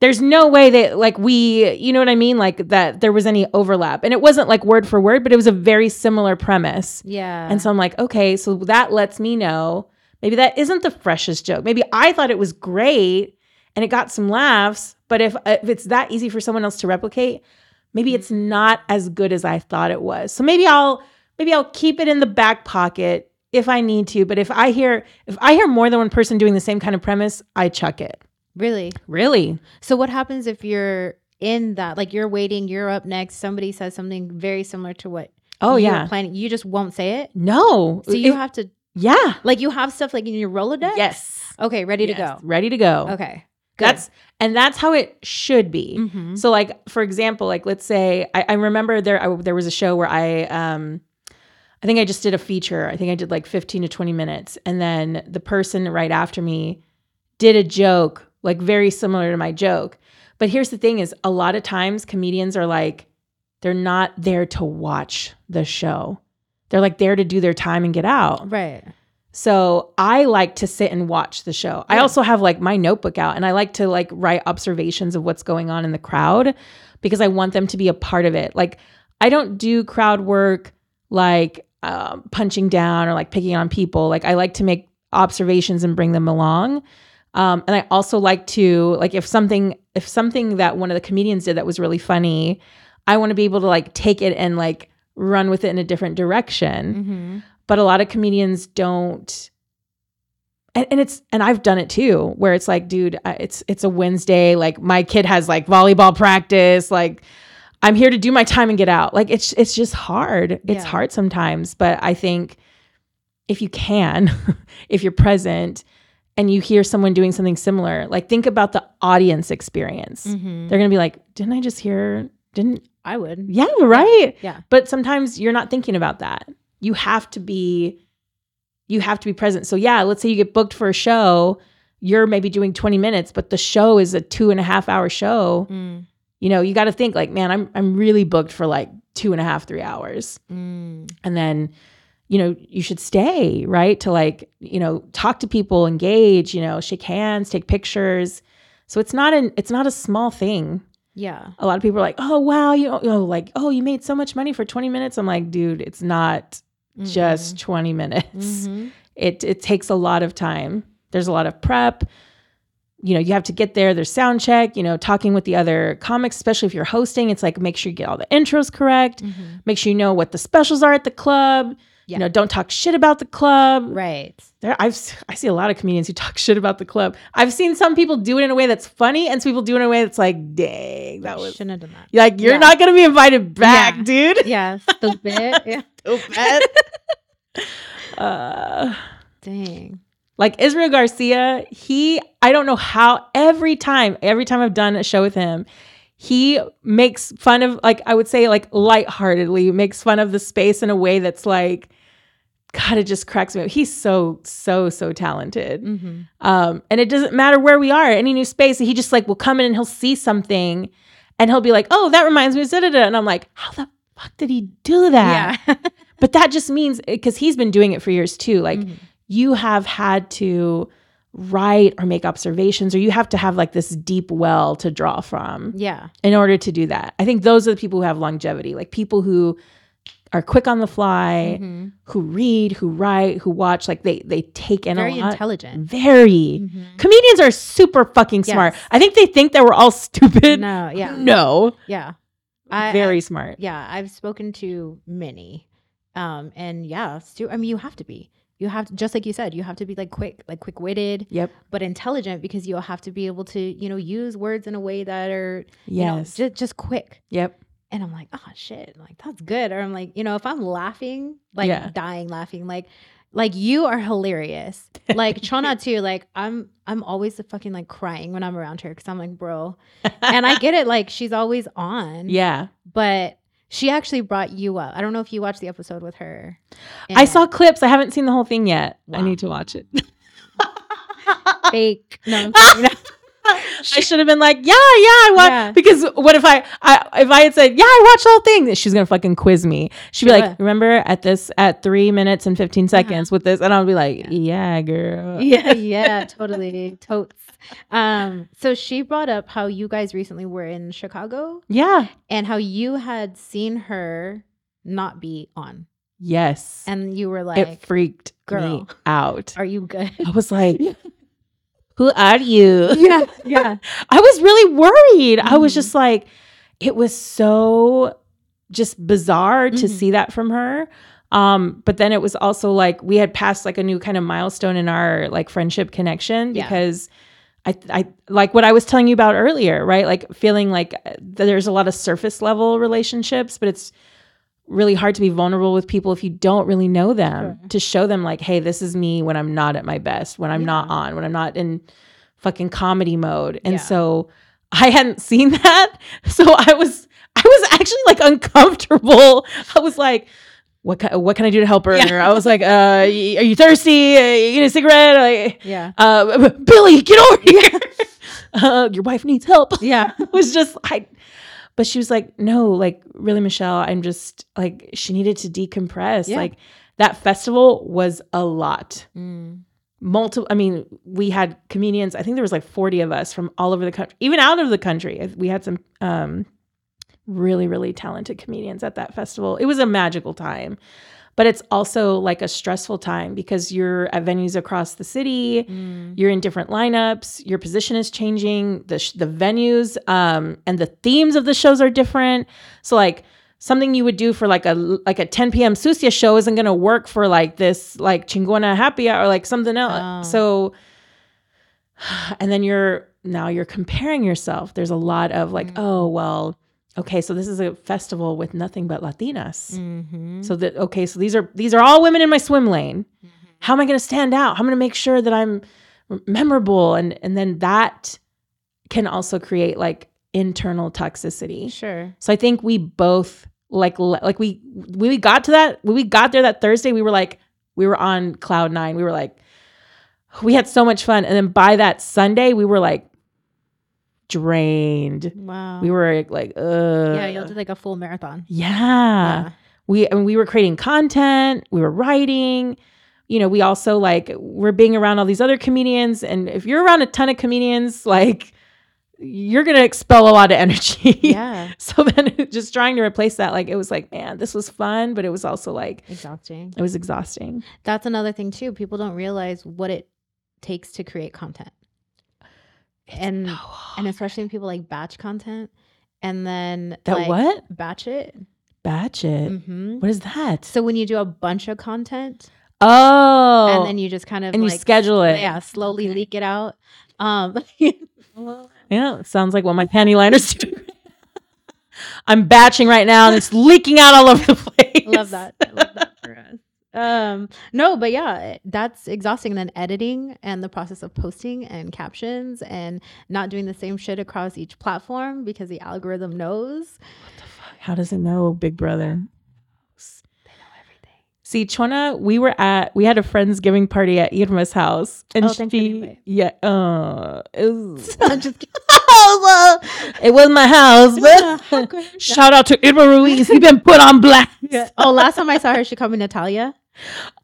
Speaker 3: there's no way that like we you know what i mean? Like that there was any overlap. And it wasn't like word for word but it was a very similar premise.
Speaker 4: Yeah.
Speaker 3: And so i'm like okay so that lets me know maybe that isn't the freshest joke. Maybe i thought it was great and it got some laughs but if if it's that easy for someone else to replicate maybe it's mm-hmm. not as good as i thought it was. So maybe i'll maybe i'll keep it in the back pocket if i need to but if i hear if i hear more than one person doing the same kind of premise i chuck it
Speaker 4: really
Speaker 3: really
Speaker 4: so what happens if you're in that like you're waiting you're up next somebody says something very similar to what
Speaker 3: oh yeah
Speaker 4: planning you just won't say it
Speaker 3: No.
Speaker 4: so you
Speaker 3: If-
Speaker 4: have to
Speaker 3: yeah.
Speaker 4: like you have stuff like in your rolodex
Speaker 3: Yes.
Speaker 4: okay ready to go
Speaker 3: Ready to go.
Speaker 4: okay good.
Speaker 3: That's and that's how it should be.
Speaker 4: Mhm.
Speaker 3: So like for example, like let's say I, I remember there I, there was a show where I um I think I just did a feature. I think I did like 15 to 20 minutes. And then the person right after me did a joke, like very similar to my joke. But here's the thing is a lot of times comedians are like, they're not there to watch the show. They're like there to do their time and get out.
Speaker 4: right
Speaker 3: So I like to sit and watch the show. I also have like my notebook out and I like to like write observations of what's going on in the crowd because I want them to be a part of it. Like I don't do crowd work like um, punching down or like picking on people. Like I like to make observations and bring them along. Um, and I also like to like if something if something that one of the comedians did that was really funny, I want to be able to like take it and like run with it in a different direction
Speaker 4: mm-hmm.
Speaker 3: but a lot of comedians don't and, and it's and i've done it too where it's like dude it's it's a wednesday like my kid has like volleyball practice like i'm here to do my time and get out like it's it's just hard it's
Speaker 4: Yeah.
Speaker 3: hard sometimes but i think if you can if you're present and you hear someone doing something similar like think about the audience experience
Speaker 4: Mm-hmm.
Speaker 3: they're gonna be like didn't i just hear didn't
Speaker 4: I would.
Speaker 3: yeah right
Speaker 4: Yeah.
Speaker 3: but sometimes you're not thinking about that you have to be you have to be present so yeah let's say you get booked for a show you're maybe doing 20 minutes but the show is a two and a half hour show
Speaker 4: Mm.
Speaker 3: You know you got to think like man i'm i'm really booked for like two and a half three hours
Speaker 4: Mm.
Speaker 3: and then you know you should stay right to like you know talk to people engage you know shake hands take pictures so it's not an it's not a small thing
Speaker 4: Yeah.
Speaker 3: a lot of people are like, oh wow, you know, oh, like oh you made so much money for 20 minutes. I'm like, dude, it's not just 20 minutes.
Speaker 4: Mhm.
Speaker 3: It it takes a lot of time. There's a lot of prep. You know, you have to get there. There's sound check. You know, talking with the other comics, especially if you're hosting. It's like make sure you get all the intros correct.
Speaker 4: Mhm.
Speaker 3: Make sure you know what the specials are at the club.
Speaker 4: Yeah.
Speaker 3: You know, don't talk shit about the club.
Speaker 4: Right.
Speaker 3: There, I've I see a lot of comedians who talk shit about the club. I've seen some people do it in a way that's funny, and some people do it in a way that's like, dang, that was
Speaker 4: Shouldn't have done that.
Speaker 3: like you're
Speaker 4: Yeah.
Speaker 3: not gonna be invited back,
Speaker 4: Yeah.
Speaker 3: dude.
Speaker 4: Yeah. Stupid. yeah.
Speaker 3: Stupid. uh,
Speaker 4: Dang.
Speaker 3: Like Israel Garcia, he I don't know how every time, every time I've done a show with him, he makes fun of like I would say like lightheartedly makes fun of the space in a way that's like God, it just cracks me up. He's so, so, so talented.
Speaker 4: Mm-hmm.
Speaker 3: Um, and it doesn't matter where we are, any new space. He just like will come in and he'll see something and he'll be like, oh, that reminds me of da da da. And I'm like, how the fuck did he do that?
Speaker 4: Yeah.
Speaker 3: But that just means because he's been doing it for years too. Like
Speaker 4: Mhm.
Speaker 3: You have had to write or make observations, or you have to have like this deep well to draw from
Speaker 4: yeah.
Speaker 3: in order to do that. I think those are the people who have longevity, like people who are quick on the fly,
Speaker 4: Mhm.
Speaker 3: who read, who write, who watch. Like they they take in
Speaker 4: Very
Speaker 3: a lot.
Speaker 4: intelligent.
Speaker 3: Very.
Speaker 4: Mhm.
Speaker 3: Comedians are super fucking smart.
Speaker 4: Yes.
Speaker 3: I think they think that we're all stupid.
Speaker 4: No, yeah.
Speaker 3: No.
Speaker 4: Yeah. I,
Speaker 3: Very smart.
Speaker 4: yeah, I've spoken to many. Um, and yeah, Stu, I mean, you have to be. You have to, just like you said, you have to be like quick, like quick witted,
Speaker 3: Yep.
Speaker 4: but intelligent because you'll have to be able to, you know, use words in a way that are, you know,
Speaker 3: Yes.
Speaker 4: just, just quick.
Speaker 3: yep.
Speaker 4: And I'm like, oh shit, like that's good. Or I'm like, you know, if I'm laughing, like
Speaker 3: Yeah.
Speaker 4: dying laughing, like, like you are hilarious. Like Chona too. Like I'm, I'm always fucking like crying when I'm around her because I'm like, bro. And I get it. Like she's always on.
Speaker 3: Yeah.
Speaker 4: But she actually brought you up. I don't know if you watched the episode with her.
Speaker 3: I saw clips. I haven't seen the whole thing yet. I need to watch it.
Speaker 4: fake. No.
Speaker 3: I should have been like, yeah, yeah, I watched.
Speaker 4: Yeah.
Speaker 3: Because what if I, I, if I had said, yeah, I watched the whole thing, she's gonna fucking quiz me. She'd be like, remember at this at three minutes and fifteen uh-huh. seconds with this, and I'll be like, yeah, girl.
Speaker 4: yeah, yeah, totally, totes. Um, so she brought up how you guys recently were in Chicago
Speaker 3: Yeah.
Speaker 4: and how you had seen her not be on,
Speaker 3: Yes.
Speaker 4: and you were like,
Speaker 3: it freaked me
Speaker 4: girl.
Speaker 3: out.
Speaker 4: "Are you good?"
Speaker 3: I was like, who are you?
Speaker 4: yeah, yeah,
Speaker 3: I was really worried. I was
Speaker 4: Mhm.
Speaker 3: just like, it was so just bizarre to
Speaker 4: Mhm.
Speaker 3: see that from her. Um, but then it was also like we had passed like a new kind of milestone in our like friendship connection
Speaker 4: Yeah.
Speaker 3: I, I like what I was telling you about earlier, right? Like feeling like uh, there's a lot of surface level relationships, but it's really hard to be vulnerable with people if you don't really know them
Speaker 4: Sure.
Speaker 3: to show them like, hey, this is me when I'm not at my best, when I'm not on, when I'm not in fucking comedy mode. And
Speaker 4: Yeah.
Speaker 3: so I hadn't seen that. So I was I was actually like uncomfortable. I was like, what can, what can I do to help her?
Speaker 4: Yeah.
Speaker 3: I was like, uh, are you thirsty? Uh, you need a cigarette? Like,
Speaker 4: yeah,
Speaker 3: uh, Billy, get over here. uh, your wife needs help.
Speaker 4: yeah.
Speaker 3: it was just I but she was like, no, like really, Michelle, I'm just like she needed to decompress.
Speaker 4: Yeah.
Speaker 3: Like that festival was a lot.
Speaker 4: Mm.
Speaker 3: Multiple I mean, we had comedians, I think there was like 40 of us from all over the country, even out of the country. We had some um really, really talented comedians at that festival. It was a magical time. But it's also like a stressful time because you're at venues across the city
Speaker 4: Mm.
Speaker 3: you're in different lineups your position is changing the sh- the venues um and the themes of the shows are different so like something you would do for like a like a 10 p.m. Sucia show isn't going to work for like this like chingona happy hour or like something else
Speaker 4: Oh.
Speaker 3: so and then you're now you're comparing yourself there's a lot of like
Speaker 4: Mm.
Speaker 3: oh well okay so this is a festival with nothing but latinas
Speaker 4: Mm-hmm.
Speaker 3: so that okay, so these are these are all women in my swim lane. How am I going to stand out? How am I going to make sure that I'm memorable? And and then that can also create like internal toxicity.
Speaker 4: Sure.
Speaker 3: So I think we both like like we we got to that when we got there that Thursday, we were like we were on cloud nine. We were like we had so much fun, and then by that Sunday, we were like drained.
Speaker 4: Wow.
Speaker 3: We were like, uh,
Speaker 4: yeah, you'll do like a full marathon.
Speaker 3: yeah we I mean, we were creating content we were writing you know we also like we're being around all these other comedians and if you're around a ton of comedians like you're gonna expel a lot of energy
Speaker 4: Yeah.
Speaker 3: so then just trying to replace that like it was like man this was fun but it was also like
Speaker 4: Exhausting.
Speaker 3: it was exhausting
Speaker 4: That's another thing too. People don't realize what it takes to create content. And and especially when people like batch content and then
Speaker 3: that
Speaker 4: like,
Speaker 3: what
Speaker 4: batch it.
Speaker 3: batch it
Speaker 4: hmm
Speaker 3: what is that
Speaker 4: So when you do a bunch of content
Speaker 3: oh
Speaker 4: and then you just kind of
Speaker 3: and you schedule it
Speaker 4: yeah, slowly leak it out. Um,
Speaker 3: Yeah, it sounds like what my panty liners do. I'm batching right now and it's leaking out all over the place.
Speaker 4: love that. I love that for us. Um, no, but yeah, that's exhausting. And then editing and the process of posting and captions and not doing the same shit across each platform because the algorithm knows.
Speaker 3: What the fuck how does it know, Big Brother? They know everything see, Chona, we were at we had a friendsgiving party at Irma's house, and
Speaker 4: Oh, thanks for the
Speaker 3: she, yeah, uh, it was,
Speaker 4: I'm just kidding.
Speaker 3: it was my house, but shout out to Irma Ruiz. He been put on blast.
Speaker 4: Oh, last time I saw her, she called me Natalia.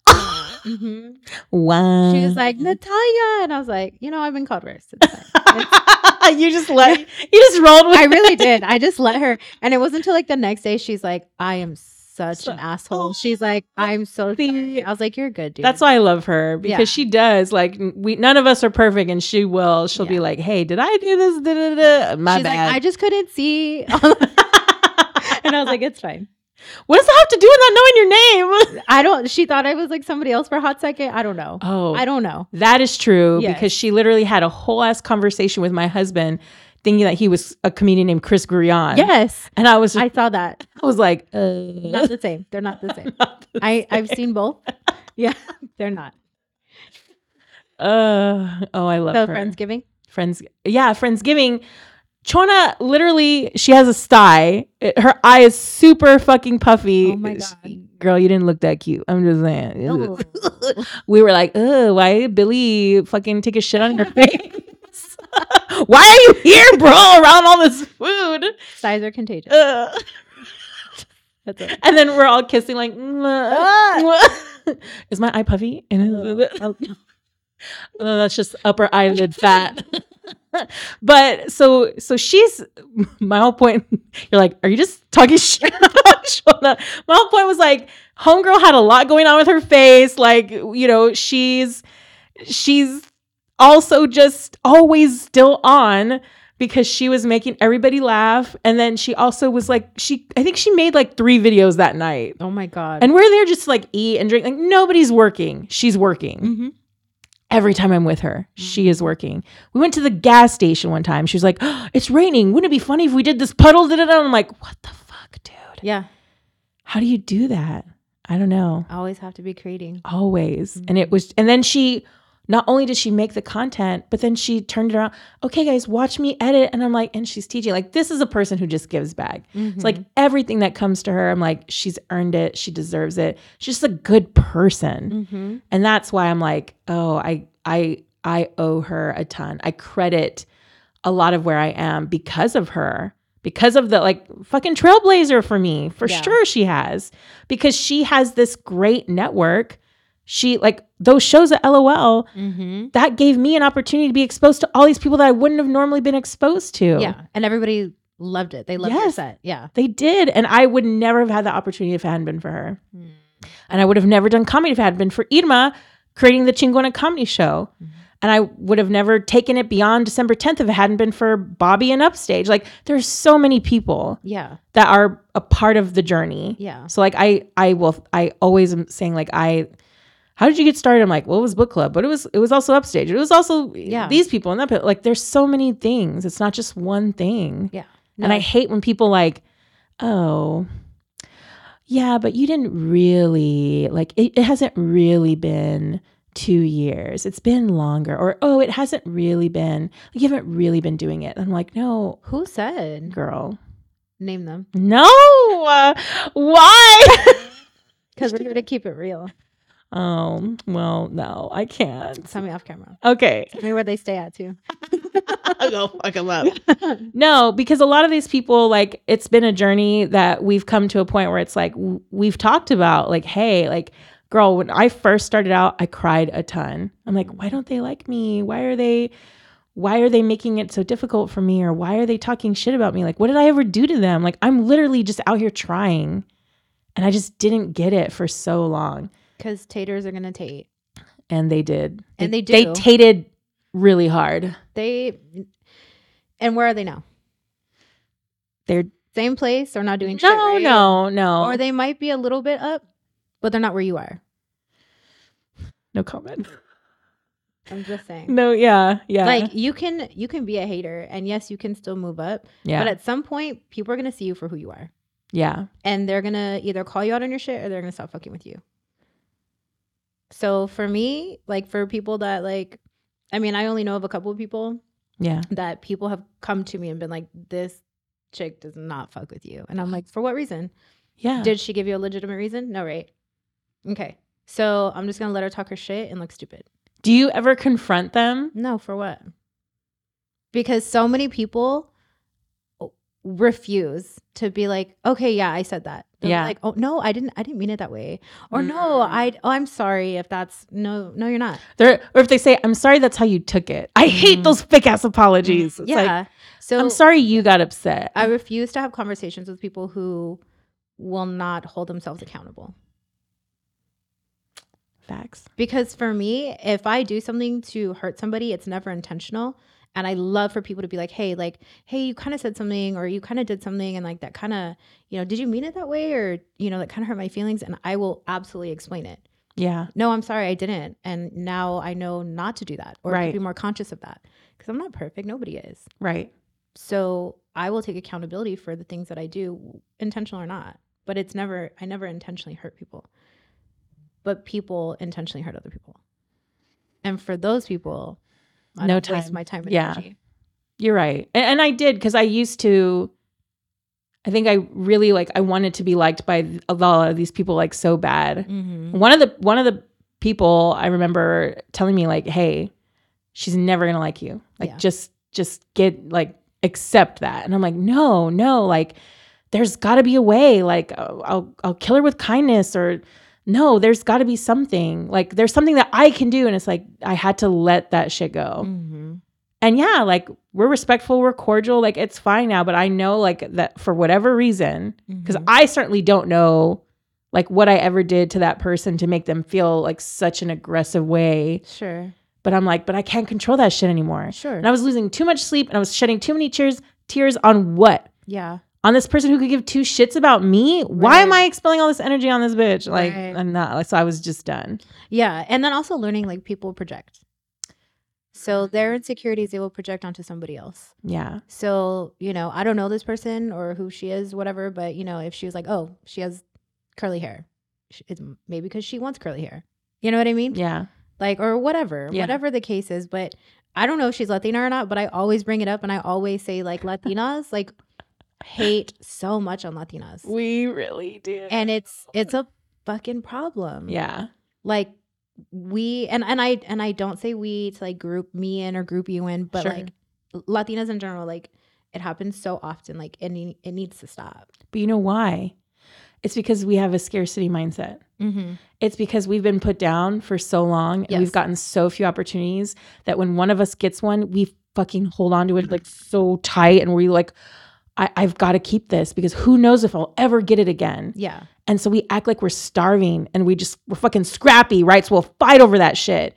Speaker 4: Hmm
Speaker 3: Wow.
Speaker 4: She was like Natalia, and I was like, you know, I've been called worse. It's fine. It's-
Speaker 3: you just let you just rolled with.
Speaker 4: I really did. I just let her, and it wasn't until like the next day she's like, I am such
Speaker 3: So-
Speaker 4: an asshole. She's like, I'm so sorry. I was like, you're good, dude.
Speaker 3: That's why I love her because
Speaker 4: Yeah.
Speaker 3: she does like we none of us are perfect, and she will. She'll be like, "Hey, did I do this? Da, da, da. My
Speaker 4: She's like,
Speaker 3: bad."
Speaker 4: I just couldn't see, and I was like, it's fine.
Speaker 3: What does that have to do with not knowing your name?
Speaker 4: I don't. She thought I was like somebody else for a hot second. I don't know.
Speaker 3: Oh,
Speaker 4: I don't know.
Speaker 3: That is true
Speaker 4: Yes.
Speaker 3: because she literally had a whole ass conversation with my husband, thinking that he was a comedian named Chris Grion.
Speaker 4: Yes,
Speaker 3: and I was just,
Speaker 4: I saw that.
Speaker 3: I was like, uh,
Speaker 4: Not the same. They're not the same. I I've seen both. Yeah, they're not.
Speaker 3: uh, oh, I love
Speaker 4: So
Speaker 3: her.
Speaker 4: Friendsgiving.
Speaker 3: Friends, yeah, Friendsgiving. Chona literally, she has a sty. It- her eye is super fucking puffy.
Speaker 4: Oh my
Speaker 3: She-
Speaker 4: God.
Speaker 3: girl, you didn't look that cute. I'm just saying.
Speaker 4: Oh.
Speaker 3: we were like, oh, why did Billy fucking take a shit on your face? why are you here, bro? Around all this food.
Speaker 4: Size are contagious. It.
Speaker 3: And then we're all kissing, like, is my eye puffy? And No, that's just upper eyelid fat. but so so she's my whole point. You're like, are you just talking shit about Chona? My whole point was like, homegirl had a lot going on with her face. Like, you know, she's she's also just always still on because she was making everybody laugh. And then she also was like, she I think she made like three videos that night.
Speaker 4: oh my god.
Speaker 3: And we're there just to, like eat and drink. Like nobody's working. She's working
Speaker 4: Mhm.
Speaker 3: Every time I'm with her. She mm-hmm. is working. We went to the gas station one time. She was like, oh, "It's raining. Wouldn't it be funny if we did this puddle?" Da, da, da. I'm like, "What the fuck, dude?
Speaker 4: yeah,
Speaker 3: How do you do that?" I don't know.
Speaker 4: Always have to be creating.
Speaker 3: Always. And mm-hmm. it was, and then she. Not only did she make the content, but then she turned it around. Okay, guys, watch me edit. And I'm like, and she's teaching. Like, this is a person who just gives back. It's like everything that comes to her, I'm like, she's earned it. She deserves it. She's just a good person
Speaker 4: Mm-hmm.
Speaker 3: and that's why i'm like oh i i i owe her a ton i credit a lot of where i am because of her because of the like fucking trailblazer for me for
Speaker 4: Yeah.
Speaker 3: sure she has because she has this great network she like those shows at lol
Speaker 4: Mm-hmm.
Speaker 3: that gave me an opportunity to be exposed to all these people that i wouldn't have normally been exposed to
Speaker 4: Yeah, and everybody loved it. They loved your set. Yeah.
Speaker 3: they did. And I would never have had the opportunity if it hadn't been for her.
Speaker 4: Hmm.
Speaker 3: And I would have never done comedy if it hadn't been for Irma creating the Chingona comedy show.
Speaker 4: Mm-hmm.
Speaker 3: And I would have never taken it beyond December 10th if it hadn't been for Bobby and Upstage. Like there's so many people
Speaker 4: Yeah.
Speaker 3: that are a part of the journey.
Speaker 4: Yeah.
Speaker 3: So like I I will I always am saying like I how did you get started? I'm like, well, it was book club, but it was it was also upstage. It was also
Speaker 4: Yeah.
Speaker 3: these people and that. Like, there's so many things. It's not just one thing.
Speaker 4: Yeah.
Speaker 3: And I hate when people like, oh, yeah, but you didn't really like it, it hasn't really been two years. It's been longer. Or oh, it hasn't really been like you haven't really been doing it. I'm like, no,
Speaker 4: Who said?
Speaker 3: girl.
Speaker 4: Name them.
Speaker 3: No. Uh, why?
Speaker 4: Because we're here to keep it real.
Speaker 3: Um, well, no, I can't.
Speaker 4: Tell me off camera.
Speaker 3: Okay.
Speaker 4: Tell me where they stay at too.
Speaker 3: I'll go fuck them up. No, because a lot of these people, like, it's been a journey that we've come to a point where it's like w- we've talked about, like, hey, like, girl, when I first started out, I cried a ton. I'm like, why don't they like me? Why are they, why are they making it so difficult for me? Or why are they talking shit about me? Like, what did I ever do to them? Like, I'm literally just out here trying. And I just didn't get it for so long.
Speaker 4: Because taters are gonna tate.
Speaker 3: And they did.
Speaker 4: And they
Speaker 3: They
Speaker 4: do.
Speaker 3: They tated really hard.
Speaker 4: They. And where are they now?
Speaker 3: They're
Speaker 4: Same place or not doing shit?
Speaker 3: no,
Speaker 4: right?
Speaker 3: no, no.
Speaker 4: Or they might be a little bit up, but they're not where you are.
Speaker 3: no comment.
Speaker 4: I'm just saying.
Speaker 3: No, yeah, yeah.
Speaker 4: Like you can you can be a hater and yes, you can still move up.
Speaker 3: yeah,
Speaker 4: But at some point, people are gonna see you for who you are.
Speaker 3: yeah,
Speaker 4: And they're gonna either call you out on your shit or they're gonna stop fucking with you. So for me, like for people that like I mean, I only know of a couple of people
Speaker 3: yeah.
Speaker 4: that people have come to me and been like, This chick does not fuck with you. And I'm like, For what reason?
Speaker 3: Yeah.
Speaker 4: Did she give you a legitimate reason? No, right? Okay. So I'm just gonna let her talk her shit and look stupid.
Speaker 3: Do you ever confront them?
Speaker 4: No, for what? Because so many people refuse to be like, okay, yeah, I said that. They'll
Speaker 3: Yeah.
Speaker 4: Like, oh no, I didn't. I didn't mean it that way. Or no,
Speaker 3: Mm.
Speaker 4: I. Oh, I'm sorry if that's no. No, you're not.
Speaker 3: They're, or if they say, I'm sorry that's how you took it. I hate
Speaker 4: Mm.
Speaker 3: those fake ass apologies. It's
Speaker 4: yeah.
Speaker 3: like,
Speaker 4: so
Speaker 3: I'm sorry you got upset.
Speaker 4: I refuse to have conversations with people who will not hold themselves accountable.
Speaker 3: Facts.
Speaker 4: Because for me, if I do something to hurt somebody, it's never intentional. And I love for people to be like, hey, like, hey, you kind of said something or you kind of did something and like that kind of, you know, did you mean it that way? Or, you know, that kind of hurt my feelings. And I will absolutely explain it.
Speaker 3: Yeah.
Speaker 4: No, I'm sorry, I didn't. And now I know not to do that or
Speaker 3: Right.
Speaker 4: to be more conscious of that. Because I'm not perfect. Nobody is.
Speaker 3: Right.
Speaker 4: So I will take accountability for the things that I do, intentional or not. But it's never, I never intentionally hurt people. But people intentionally hurt other people. And for those people, I
Speaker 3: No
Speaker 4: don't waste
Speaker 3: time.
Speaker 4: my time and
Speaker 3: Yeah.
Speaker 4: energy.
Speaker 3: You're right. And, and I did because I used to, I think I really like, I wanted to be liked by a lot of these people like so bad.
Speaker 4: Mm-hmm.
Speaker 3: One of the, one of the people I remember telling me like, Hey, she's never going to like you. Like
Speaker 4: Yeah.
Speaker 3: just, just get like, accept that. And I'm like, no, no, like there's gotta be a way. Like I'll, I'll, I'll kill her with kindness or no, there's gotta be something like there's something that I can do. And it's like, I had to let that shit go.
Speaker 4: Mm-hmm.
Speaker 3: And yeah, like we're respectful, we're cordial, like it's fine now. But I know like that for whatever reason, because
Speaker 4: Mhm.
Speaker 3: I certainly don't know like what I ever did to that person to make them feel like such an aggressive way.
Speaker 4: Sure.
Speaker 3: But I'm like, but I can't control that shit anymore.
Speaker 4: Sure.
Speaker 3: And I was losing too much sleep and I was shedding too many tears tears on what?
Speaker 4: yeah.
Speaker 3: On this person who could give two shits about me? Why am I expelling all this energy on this bitch? Like
Speaker 4: Right.
Speaker 3: I'm not like so I was just done.
Speaker 4: Yeah. And then also learning like people project. So their mm-hmm. insecurities they will project onto somebody else.
Speaker 3: Yeah.
Speaker 4: So, you know, I don't know this person or who she is, whatever, but, you know, if she was like, oh, she has curly hair, it's maybe because she wants curly hair. You know what I mean?
Speaker 3: Yeah.
Speaker 4: Like, or whatever,
Speaker 3: Yeah.
Speaker 4: whatever the case is. But I don't know if she's Latina or not, but I always bring it up and I always say, like, Latinas, like, hate so much on Latinas.
Speaker 3: We really do.
Speaker 4: And it's, it's a fucking problem.
Speaker 3: yeah.
Speaker 4: Like, we and and I and I don't say we to like group me in or group you in, but
Speaker 3: Sure.
Speaker 4: like Latinas in general, like it happens so often. Like it it needs to stop.
Speaker 3: But you know why? It's because we have a scarcity mindset.
Speaker 4: Mm-hmm.
Speaker 3: It's because we've been put down for so long and
Speaker 4: Yes.
Speaker 3: we've gotten so few opportunities that when one of us gets one, we fucking hold on to it like so tight and we like, I, I've got to keep this because who knows if I'll ever get it again.
Speaker 4: Yeah.
Speaker 3: And so we act like we're starving and we just, we're fucking scrappy, right? So we'll fight over that shit.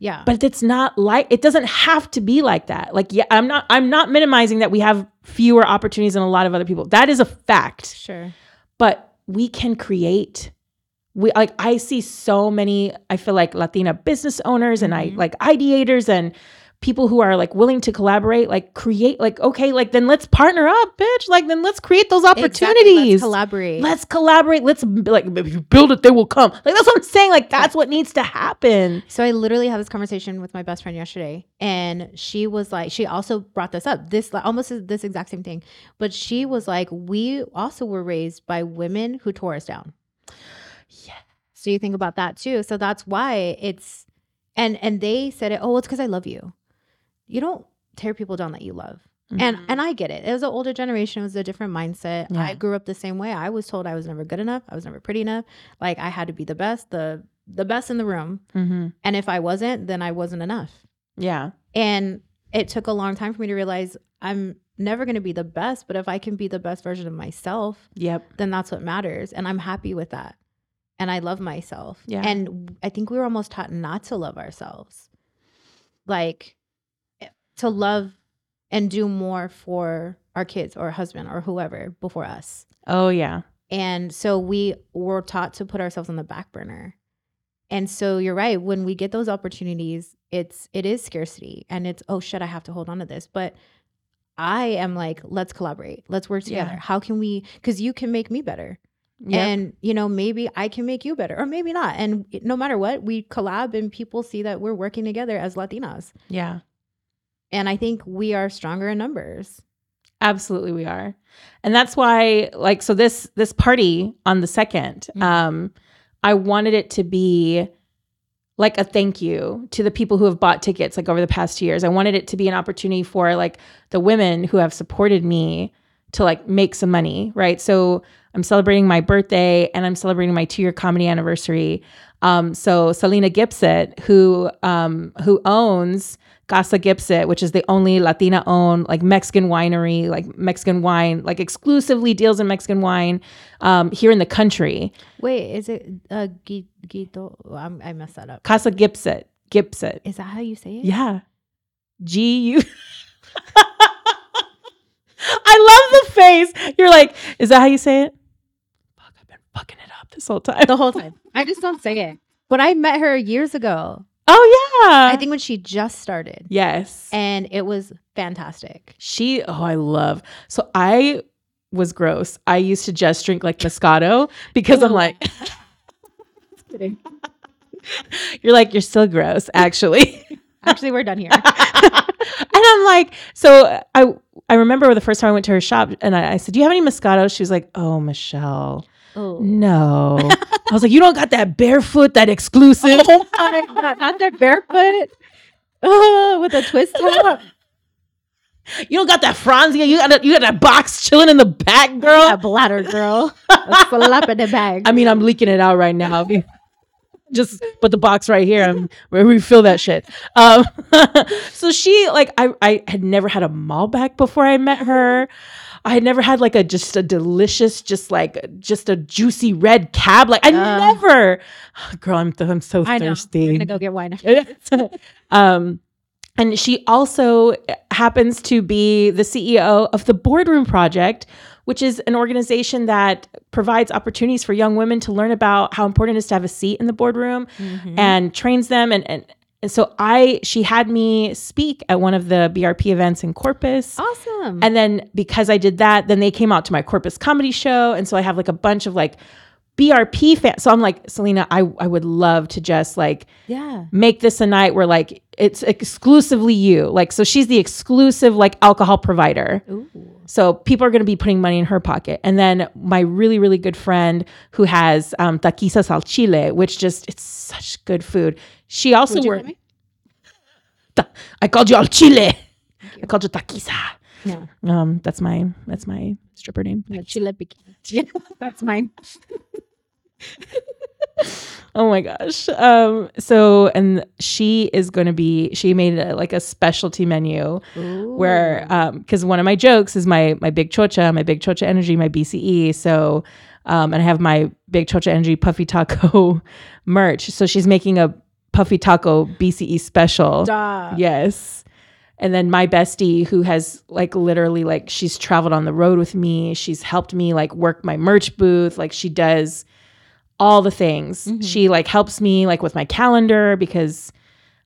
Speaker 4: Yeah.
Speaker 3: But it's not like, it doesn't have to be like that. Like, yeah, I'm not, I'm not minimizing that we have fewer opportunities than a lot of other people. That is a fact
Speaker 4: sure.
Speaker 3: but we can create we like i see so many i feel like latina business owners and i
Speaker 4: Mhm.
Speaker 3: like ideators and people who are like willing to collaborate like create like okay like then let's partner up bitch like then let's create those
Speaker 4: Exactly.
Speaker 3: opportunities
Speaker 4: Let's collaborate.
Speaker 3: let's collaborate let's like if you build it they will come like that's what i'm saying like that's what needs to happen
Speaker 4: so I literally had this conversation with my best friend yesterday, and she was like, she also brought this up, this like, almost this exact same thing, but she was like, we also were raised by women who tore us down.
Speaker 3: yeah
Speaker 4: So you think about that too. So that's why it's and and they said it, oh, it's because I love you. You don't tear people down that you love. And
Speaker 3: Mhm.
Speaker 4: and I get it. It was an older generation, it was a different mindset.
Speaker 3: Yeah.
Speaker 4: I grew up the same way. I was told I was never good enough. I was never pretty enough. Like I had to be the best, the the best in the room.
Speaker 3: Mhm.
Speaker 4: And if I wasn't, then I wasn't enough.
Speaker 3: yeah
Speaker 4: And it took a long time for me to realize I'm never going to be the best, but if I can be the best version of myself,
Speaker 3: yep
Speaker 4: then that's what matters. And I'm happy with that. And I love myself.
Speaker 3: Yeah.
Speaker 4: And I think we were almost taught not to love ourselves. Like to love and do more for our kids or husband or whoever before us.
Speaker 3: oh yeah
Speaker 4: And so we were taught to put ourselves on the back burner. And so you're right, when we get those opportunities, it's it is scarcity and it's oh shit, I have to hold on to this. But I am like, let's collaborate. Let's work together.
Speaker 3: Yeah.
Speaker 4: How can we cuz you can make me better.
Speaker 3: Yep.
Speaker 4: And you know, maybe I can make you better or maybe not. And no matter what, we collab and people see that we're working together as Latinas.
Speaker 3: yeah
Speaker 4: And I think we are stronger in numbers.
Speaker 3: Absolutely we are. And that's why like so this this party on the 2nd
Speaker 4: Mhm.
Speaker 3: um I wanted it to be like a thank you to the people who have bought tickets like over the past two years. I wanted it to be an opportunity for like the women who have supported me to like make some money, right? So I'm celebrating my birthday and I'm celebrating my two year comedy anniversary. Um, so Selena Gipset, who um, who owns Casa Gipset, which is the only Latina owned like Mexican winery, like Mexican wine, like exclusively deals in Mexican wine um, here in the country.
Speaker 4: Wait, is it uh, Guito? I'm, I messed that up.
Speaker 3: Casa Gipset, Gipset.
Speaker 4: Is that how you say it?
Speaker 3: Yeah. G U. I love the face. You're like, is that how you say it? Fuck, I've been fucking it up this whole time.
Speaker 4: The whole time. I just don't say it. But I met her years ago.
Speaker 3: Oh yeah.
Speaker 4: I think when she just started.
Speaker 3: yes.
Speaker 4: And it was fantastic.
Speaker 3: She. Oh, I love. So I was gross. I used to just drink like Moscato because I'm like,
Speaker 4: Kidding.
Speaker 3: you're like, you're still gross, actually.
Speaker 4: Actually, we're done here.
Speaker 3: and I'm like, so I I remember the first time I went to her shop and I, I said, Do you have any Moscato? She was like, Oh, Michelle.
Speaker 4: Oh.
Speaker 3: No. I was like, you don't got that barefoot, that exclusive.
Speaker 4: Oh my God, not that barefoot. Oh, with a twist top.
Speaker 3: You don't got that Franzia. You got a, you got that box chilling in the back, girl.
Speaker 4: A bladder girl. A slap in the bag.
Speaker 3: I mean, I'm leaking it out right now. Just put the box right here and refill that shit. Um, so she like I I had never had a Malbec before I met her. I had never had like a just a delicious, just like just a juicy red cab. Like I
Speaker 4: Uh.
Speaker 3: never, girl, I'm I'm so
Speaker 4: I know.
Speaker 3: thirsty.
Speaker 4: I'm gonna go get wine. after
Speaker 3: um, and she also happens to be the CEO of the Boardroom Project, which is an organization that provides opportunities for young women to learn about how important it is to have a seat in the boardroom
Speaker 4: Mm-hmm.
Speaker 3: and trains them. And, and, and so I, she had me speak at one of the BRP events in Corpus.
Speaker 4: Awesome.
Speaker 3: And then because I did that, then they came out to my Corpus comedy show. And so I have like a bunch of like BRP fans. So I'm like, Selena, I, I would love to just like
Speaker 4: yeah.
Speaker 3: make this a night where like it's exclusively you. Like, so she's the exclusive like alcohol provider.
Speaker 4: Ooh.
Speaker 3: So people are going to be putting money in her pocket. And then my really, really good friend who has um, taquisas al chile, which just, it's such good food. She also worked. I called you al chile. I called you taquisa.
Speaker 4: No.
Speaker 3: Um, that's my, that's my stripper name.
Speaker 4: No, chile bikini. That's mine.
Speaker 3: Oh my gosh. Um, so, and she is going to be, she made a, like a specialty menu where, um, cause one of my jokes is my, my big chocha, my big chocha energy, my BCE. So, um, and I have my big chocha energy puffy taco merch. So she's making a puffy taco BCE special.
Speaker 4: Duh.
Speaker 3: Yes. And then my bestie, who has like literally like she's traveled on the road with me. She's helped me like work my merch booth. Like she does all the things. Mm-hmm. She like helps me like with my calendar because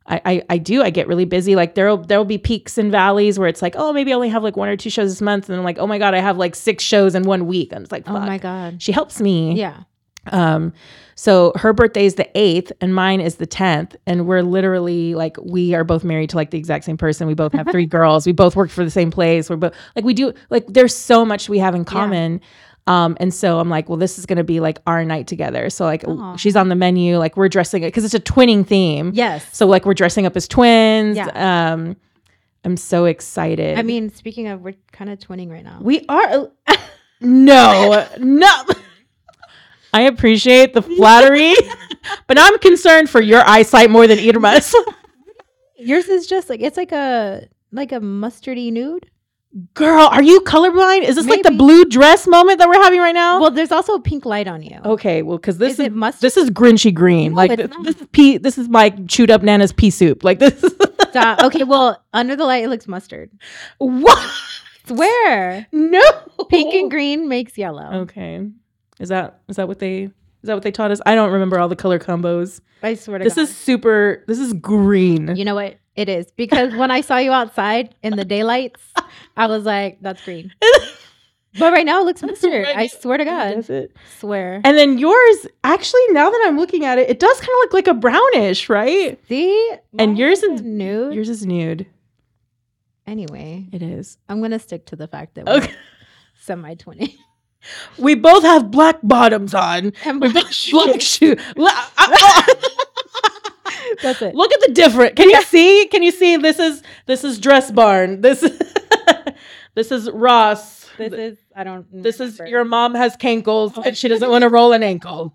Speaker 3: I, I I do I get really busy. Like there'll there'll be peaks and valleys where it's like oh maybe I only have like one or two shows this month, and then like oh my god I have like six shows in one week. And it's like
Speaker 4: Oh my god.
Speaker 3: She helps me.
Speaker 4: Yeah.
Speaker 3: Um, so her birthday is the 8th and mine is the 10th. And we're literally like, we are both married to like the exact same person. We both have three girls. We both work for the same place. We're both like, we do like, there's so much we have in common. Um, and so I'm like, well, this is to be like our night together. So like
Speaker 4: Aw.
Speaker 3: she's on the menu, like we're dressing it cause it's a twinning theme.
Speaker 4: Yes.
Speaker 3: So like we're dressing up as twins.
Speaker 4: Yeah.
Speaker 3: Um, I'm so excited.
Speaker 4: I mean, speaking of, we're kind of twinning right now.
Speaker 3: we are no, no. I appreciate the flattery, but I'm concerned for your eyesight more than Irma's.
Speaker 4: Yours is just like it's like a like a mustardy nude.
Speaker 3: Girl, are you colorblind? Is this like the blue dress moment that we're having right now?
Speaker 4: Well, there's also a pink light on you.
Speaker 3: okay, well, because this
Speaker 4: Is
Speaker 3: is, this is grinchy green.
Speaker 4: No,
Speaker 3: like this, this is pea. This is my chewed up Nana's pea soup. Like this. Is
Speaker 4: Duh. okay, well, under the light it looks mustard.
Speaker 3: what?
Speaker 4: Swear.
Speaker 3: No.
Speaker 4: Pink and green makes yellow.
Speaker 3: Okay, is that is that what they is that what they taught us? I don't remember all the color combos.
Speaker 4: I swear to god.
Speaker 3: This
Speaker 4: God.
Speaker 3: is super. This is green.
Speaker 4: You know what? It is because when I saw you outside in the daylights, I was like, "That's green." But right now it looks mustard. I swear to God.
Speaker 3: Does it?
Speaker 4: Swear.
Speaker 3: And then yours, actually, now that I'm looking at it, it does kind of look like a brownish, right?
Speaker 4: See?
Speaker 3: And yours is-
Speaker 4: nude.
Speaker 3: Yours is nude.
Speaker 4: Anyway,
Speaker 3: It is.
Speaker 4: I'm gonna stick to the fact that we're
Speaker 3: Okay.
Speaker 4: semi twenty.
Speaker 3: We both have black bottoms on.
Speaker 4: And
Speaker 3: We
Speaker 4: black
Speaker 3: black shoes.
Speaker 4: That's it.
Speaker 3: Look at the different. Can you see? Can you see? This is this is Dress Barn. This is this is Ross.
Speaker 4: This is I don't.
Speaker 3: This is your mom has cankles and she doesn't want to roll an ankle.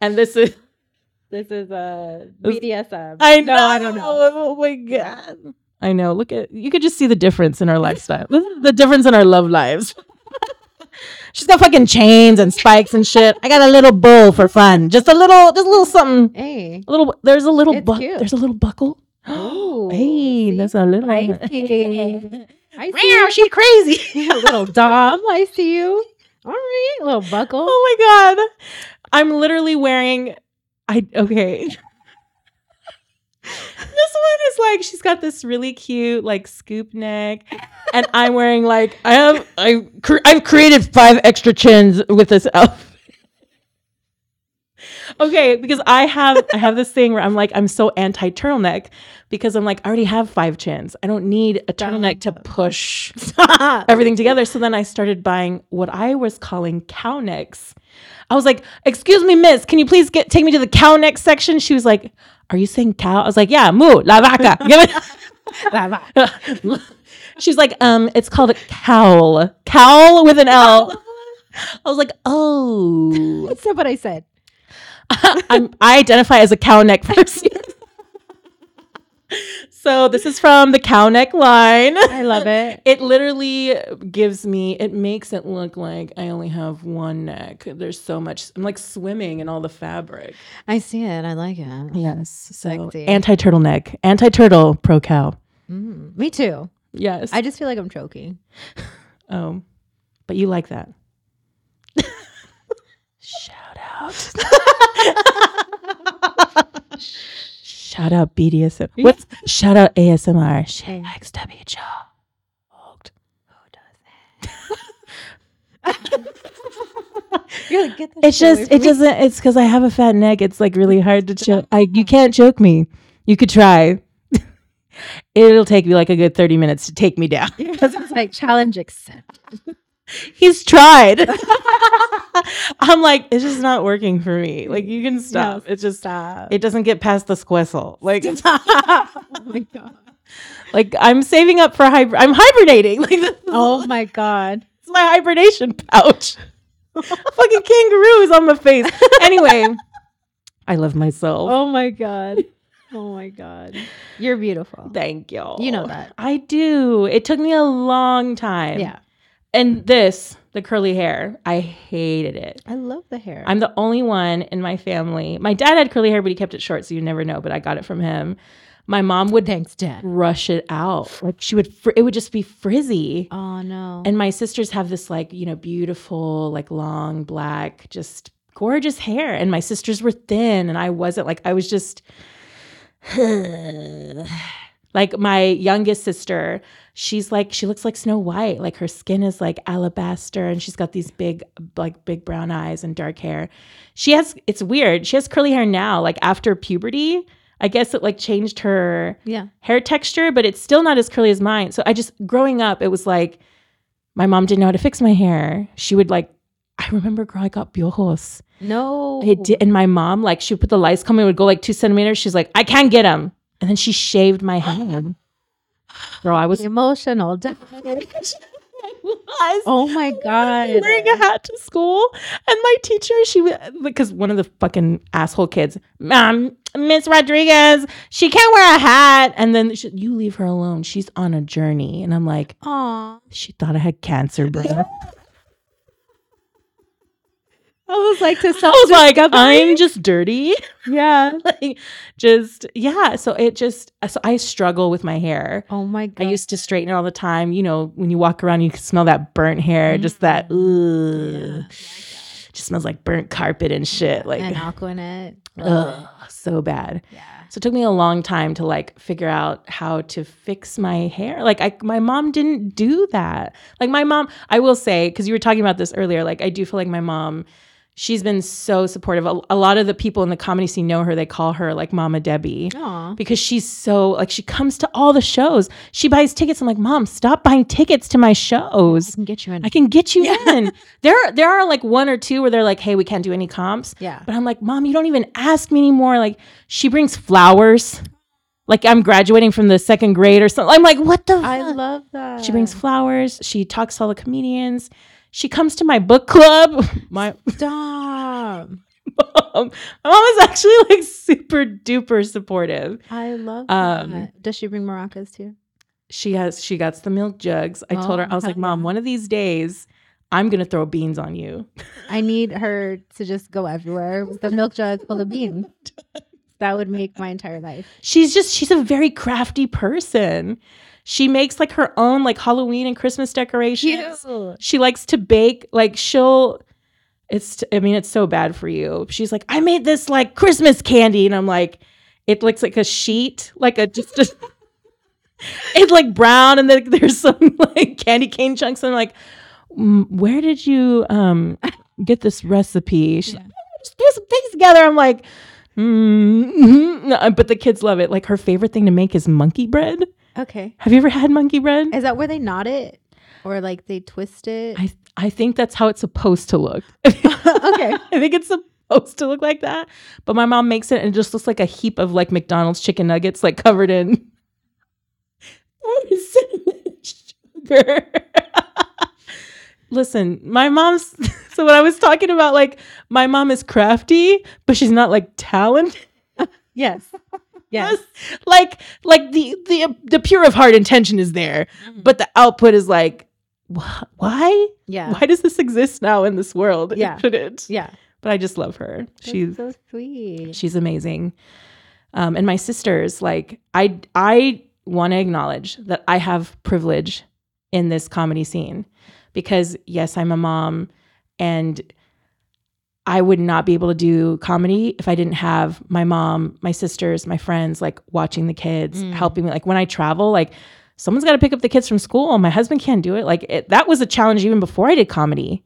Speaker 3: And this is
Speaker 4: This is uh,
Speaker 3: This-
Speaker 4: BDSM.
Speaker 3: I know.
Speaker 4: No, I don't know.
Speaker 3: Oh my god. I know. Look at you could just see the difference in our lifestyle. The difference in our love lives. She's got fucking chains and spikes and shit. I got a little bow for fun. Just a little just a little something.
Speaker 4: Hey.
Speaker 3: A little there's a little
Speaker 4: cute.
Speaker 3: there's a little buckle.
Speaker 4: Ooh,
Speaker 3: hey,
Speaker 4: see?
Speaker 3: that's a little
Speaker 4: I see. I see.
Speaker 3: Meow, she crazy.
Speaker 4: a little dom. I see you. All right, little buckle.
Speaker 3: Oh my god. I'm literally wearing I okay. This one is like she's got this really cute like scoop neck and I'm wearing like I have I cr- I've created five extra chins with this outfit. Okay, because I have I have this thing where I'm like I'm so anti turtleneck because I'm like I already have five chins. I don't need a turtleneck to push everything together. So then I started buying what I was calling cow necks. I was like, "Excuse me, miss, can you please get take me to the cow neck section?" She was like, "Are you saying cow?" I was like, "Yeah, moo, la vaca." Give it. She's like, "Um, it's called a cowl, cowl with an L." I was like, "Oh,
Speaker 4: That's not what I said.
Speaker 3: I'm I identify as a cow neck person." so this is from the cow neck line.
Speaker 4: I love it.
Speaker 3: It literally gives me, it makes it look like I only have one neck. There's so much, I'm like swimming in all the fabric.
Speaker 4: I see it. I like it.
Speaker 3: Yes. So
Speaker 4: Sexy.
Speaker 3: anti turtleneck, anti turtle, pro cow.
Speaker 4: Mm, me too.
Speaker 3: Yes.
Speaker 4: I just feel like I'm choking.
Speaker 3: oh, but you like that. Shout out. Shout out BDSM. What's shout out ASMR? She
Speaker 4: Hey.
Speaker 3: likes WHO.
Speaker 4: You're like, get that
Speaker 3: It's just it
Speaker 4: me."
Speaker 3: doesn't it's because I have a fat neck. It's like really hard to choke. I you can't choke me. You could try. It'll take me like a good 30 minutes to take me down.
Speaker 4: Because it's like challenge accepted.
Speaker 3: He's tried. I'm like, it's just not working for me. Like you can stop. It just
Speaker 4: Stop.
Speaker 3: it doesn't get past the squistle. Like
Speaker 4: oh my god.
Speaker 3: like I'm saving up for hibern I'm hibernating. Like
Speaker 4: Oh my god.
Speaker 3: it's my hibernation pouch. Fucking kangaroo is on my face. Anyway, I love myself.
Speaker 4: Oh my god. Oh my god. You're beautiful.
Speaker 3: Thank you.
Speaker 4: You know that.
Speaker 3: I do. It took me a long time.
Speaker 4: Yeah.
Speaker 3: And this, the curly hair, I hated it.
Speaker 4: I love the hair.
Speaker 3: I'm the only one in my family. My dad had curly hair, but he kept it short, so you never know. But I got it from him. My mom would
Speaker 4: Thanks, Dad.
Speaker 3: brush it out. Like she would, fr- it would just be frizzy.
Speaker 4: Oh no.
Speaker 3: And my sisters have this like, you know, beautiful, like long black, just gorgeous hair. And my sisters were thin and I wasn't like, I was just like my youngest sister, she's like, she looks like Snow White. Like her skin is like alabaster and she's got these big, like big brown eyes and dark hair. She has, it's weird. She has curly hair now, like after puberty. I guess it like changed her
Speaker 4: yeah.
Speaker 3: hair texture, but it's still not as curly as mine. So I just growing up, it was like my mom didn't know how to fix my hair. She would like, I remember girl, I got piojos.
Speaker 4: No.
Speaker 3: It did, and my mom like she would put the lice coming, it would go like two centimeters. She's like, I can't get them, and then she shaved my head. Girl, I was
Speaker 4: Emotional.
Speaker 3: was
Speaker 4: Oh my god.
Speaker 3: wearing a hat to school, and my teacher, she was because one of the fucking asshole kids, um, Miss Rodriguez, she can't wear a hat, and then she, you leave her alone. She's on a journey, and I'm like,
Speaker 4: Aw.
Speaker 3: she thought I had cancer, bro.
Speaker 4: I was like to
Speaker 3: I was like, I'm just dirty.
Speaker 4: Yeah.
Speaker 3: like, just yeah. So it just so I struggle with my hair.
Speaker 4: Oh my god.
Speaker 3: I used to straighten it all the time. You know, when you walk around, you can smell that burnt hair, just that. Mm. Ugh. Just smells like burnt carpet and shit. Like,
Speaker 4: and Aquanet.
Speaker 3: ugh, so bad.
Speaker 4: Yeah.
Speaker 3: So it took me a long time to like figure out how to fix my hair. Like I my mom didn't do that. Like my mom, I will say cuz you were talking about this earlier, like I do feel like my mom she's been so supportive. A, a lot of the people in the comedy scene know her. They call her like Mama Debbie
Speaker 4: Aw.
Speaker 3: because she's so like she comes to all the shows. She buys tickets. I'm like, Mom, stop buying tickets to my shows.
Speaker 4: I can get you in.
Speaker 3: I can get you in. There, there are like one or two where they're like, "Hey, we can't do any comps."
Speaker 4: yeah.
Speaker 3: But I'm like, Mom, you don't even ask me anymore. Like, she brings flowers. Like I'm graduating from the second grade or something. I'm like, what the?
Speaker 4: I
Speaker 3: fuck?
Speaker 4: love that.
Speaker 3: She brings flowers. She talks to all the comedians. She comes to my book club. My
Speaker 4: Stop.
Speaker 3: mom, my mom is actually like super duper supportive.
Speaker 4: I love
Speaker 3: Um,
Speaker 4: that. Does she bring maracas too?
Speaker 3: She has she got the milk jugs. I told her
Speaker 4: Oh,
Speaker 3: I was like, Mom, one of these days, I'm gonna throw beans on you.
Speaker 4: I need her to just go everywhere with the milk jug full of beans. That would make my entire life.
Speaker 3: she's just she's a very crafty person. She makes like her own like Halloween and Christmas decorations. She likes to bake. Like she'll it's I mean it's so bad for you. She's like, "I made this like Christmas candy." And I'm like, it looks like a sheet, like a just a It's like brown and then there's some like candy cane chunks and I'm like, "Mm, "Where did you um get this recipe?" She's like, "Oh, just threw some things together. I'm like, mm no, but the kids love it. Like her favorite thing to make is monkey bread.
Speaker 4: Okay.
Speaker 3: Have you ever had monkey bread?
Speaker 4: Is that where they knot it? Or like they twist it?
Speaker 3: I I think that's how it's supposed to look.
Speaker 4: okay.
Speaker 3: I think it's supposed to look like that. But my mom makes it and it just looks like a heap of like McDonald's chicken nuggets, like covered in sugar. Listen, my mom's so when I was talking about like my mom is crafty, but she's not like talented.
Speaker 4: Yes. Yes.
Speaker 3: like like the the the pure of heart intention is there, but the output is like wh- why?
Speaker 4: Yeah.
Speaker 3: Why does this exist now in this world? It
Speaker 4: Yeah.
Speaker 3: shouldn't.
Speaker 4: Yeah.
Speaker 3: But I just love her.
Speaker 4: That's
Speaker 3: She's
Speaker 4: so sweet.
Speaker 3: she's amazing. Um, and my sisters, like I I want to acknowledge that I have privilege in this comedy scene because yes, I'm a mom and I would not be able to do comedy if I didn't have my mom, my sisters, my friends like watching the kids,
Speaker 4: Mm.
Speaker 3: helping me. Like when I travel, like someone's got to pick up the kids from school. My husband can't do it. Like it, that was a challenge even before I did comedy.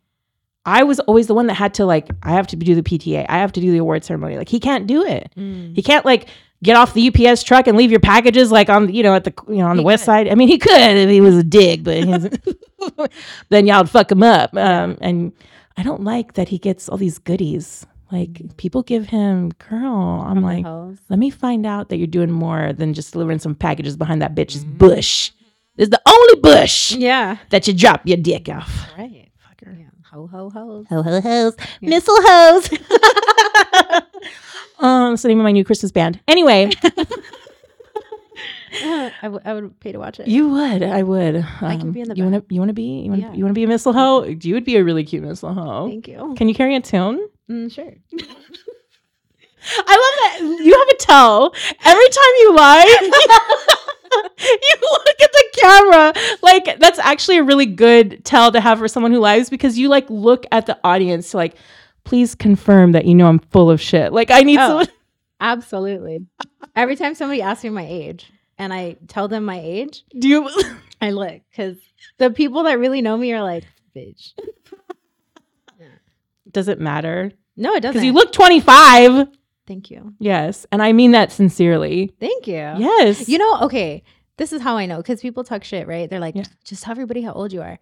Speaker 3: I was always the one that had to like I have to do the PTA. I have to do the award ceremony. Like he can't do it.
Speaker 4: Mm.
Speaker 3: He can't like get off the UPS truck and leave your packages like on you know at the you know on
Speaker 4: He
Speaker 3: the west
Speaker 4: could.
Speaker 3: side. I mean, he could if he was a dig, but then y'all'd fuck him up. Um, and I don't like that he gets all these goodies. Like people give him girl. I'm like, let me find out that you're doing more than just delivering some packages behind that bitch's bush. This is the only bush
Speaker 4: Yeah.
Speaker 3: that you drop your dick off.
Speaker 4: Right.
Speaker 3: Fucker.
Speaker 4: Yeah. Ho ho ho.
Speaker 3: Ho ho hoes,
Speaker 4: Yeah.
Speaker 3: missile hoes. um, that's the name of my new Christmas band. Anyway,
Speaker 4: I, w- I would pay to watch it.
Speaker 3: you would, I would.
Speaker 4: I can
Speaker 3: Um,
Speaker 4: be in the
Speaker 3: You want to? You want to be? You want?
Speaker 4: Yeah.
Speaker 3: You want to be a missile hoe? You would be a really cute missile hoe.
Speaker 4: Thank you.
Speaker 3: Can you carry a tune?
Speaker 4: Mm, sure.
Speaker 3: I love that you have a tell every time you lie. you look at the camera like that's actually a really good tell to have for someone who lies because you like look at the audience to like please confirm that you know I'm full of shit. Like I need
Speaker 4: Oh.
Speaker 3: someone.
Speaker 4: Absolutely. Every time somebody asks me my age and I tell them my age,
Speaker 3: Do you?
Speaker 4: I look because the people that really know me are like, bitch.
Speaker 3: Does it matter?
Speaker 4: No, it doesn't.
Speaker 3: Because you look 25.
Speaker 4: Thank you.
Speaker 3: Yes, and I mean that sincerely.
Speaker 4: Thank you.
Speaker 3: Yes.
Speaker 4: You know, okay, this is how I know because people talk shit, right? They're like,
Speaker 3: Yeah.
Speaker 4: just tell everybody how old you are.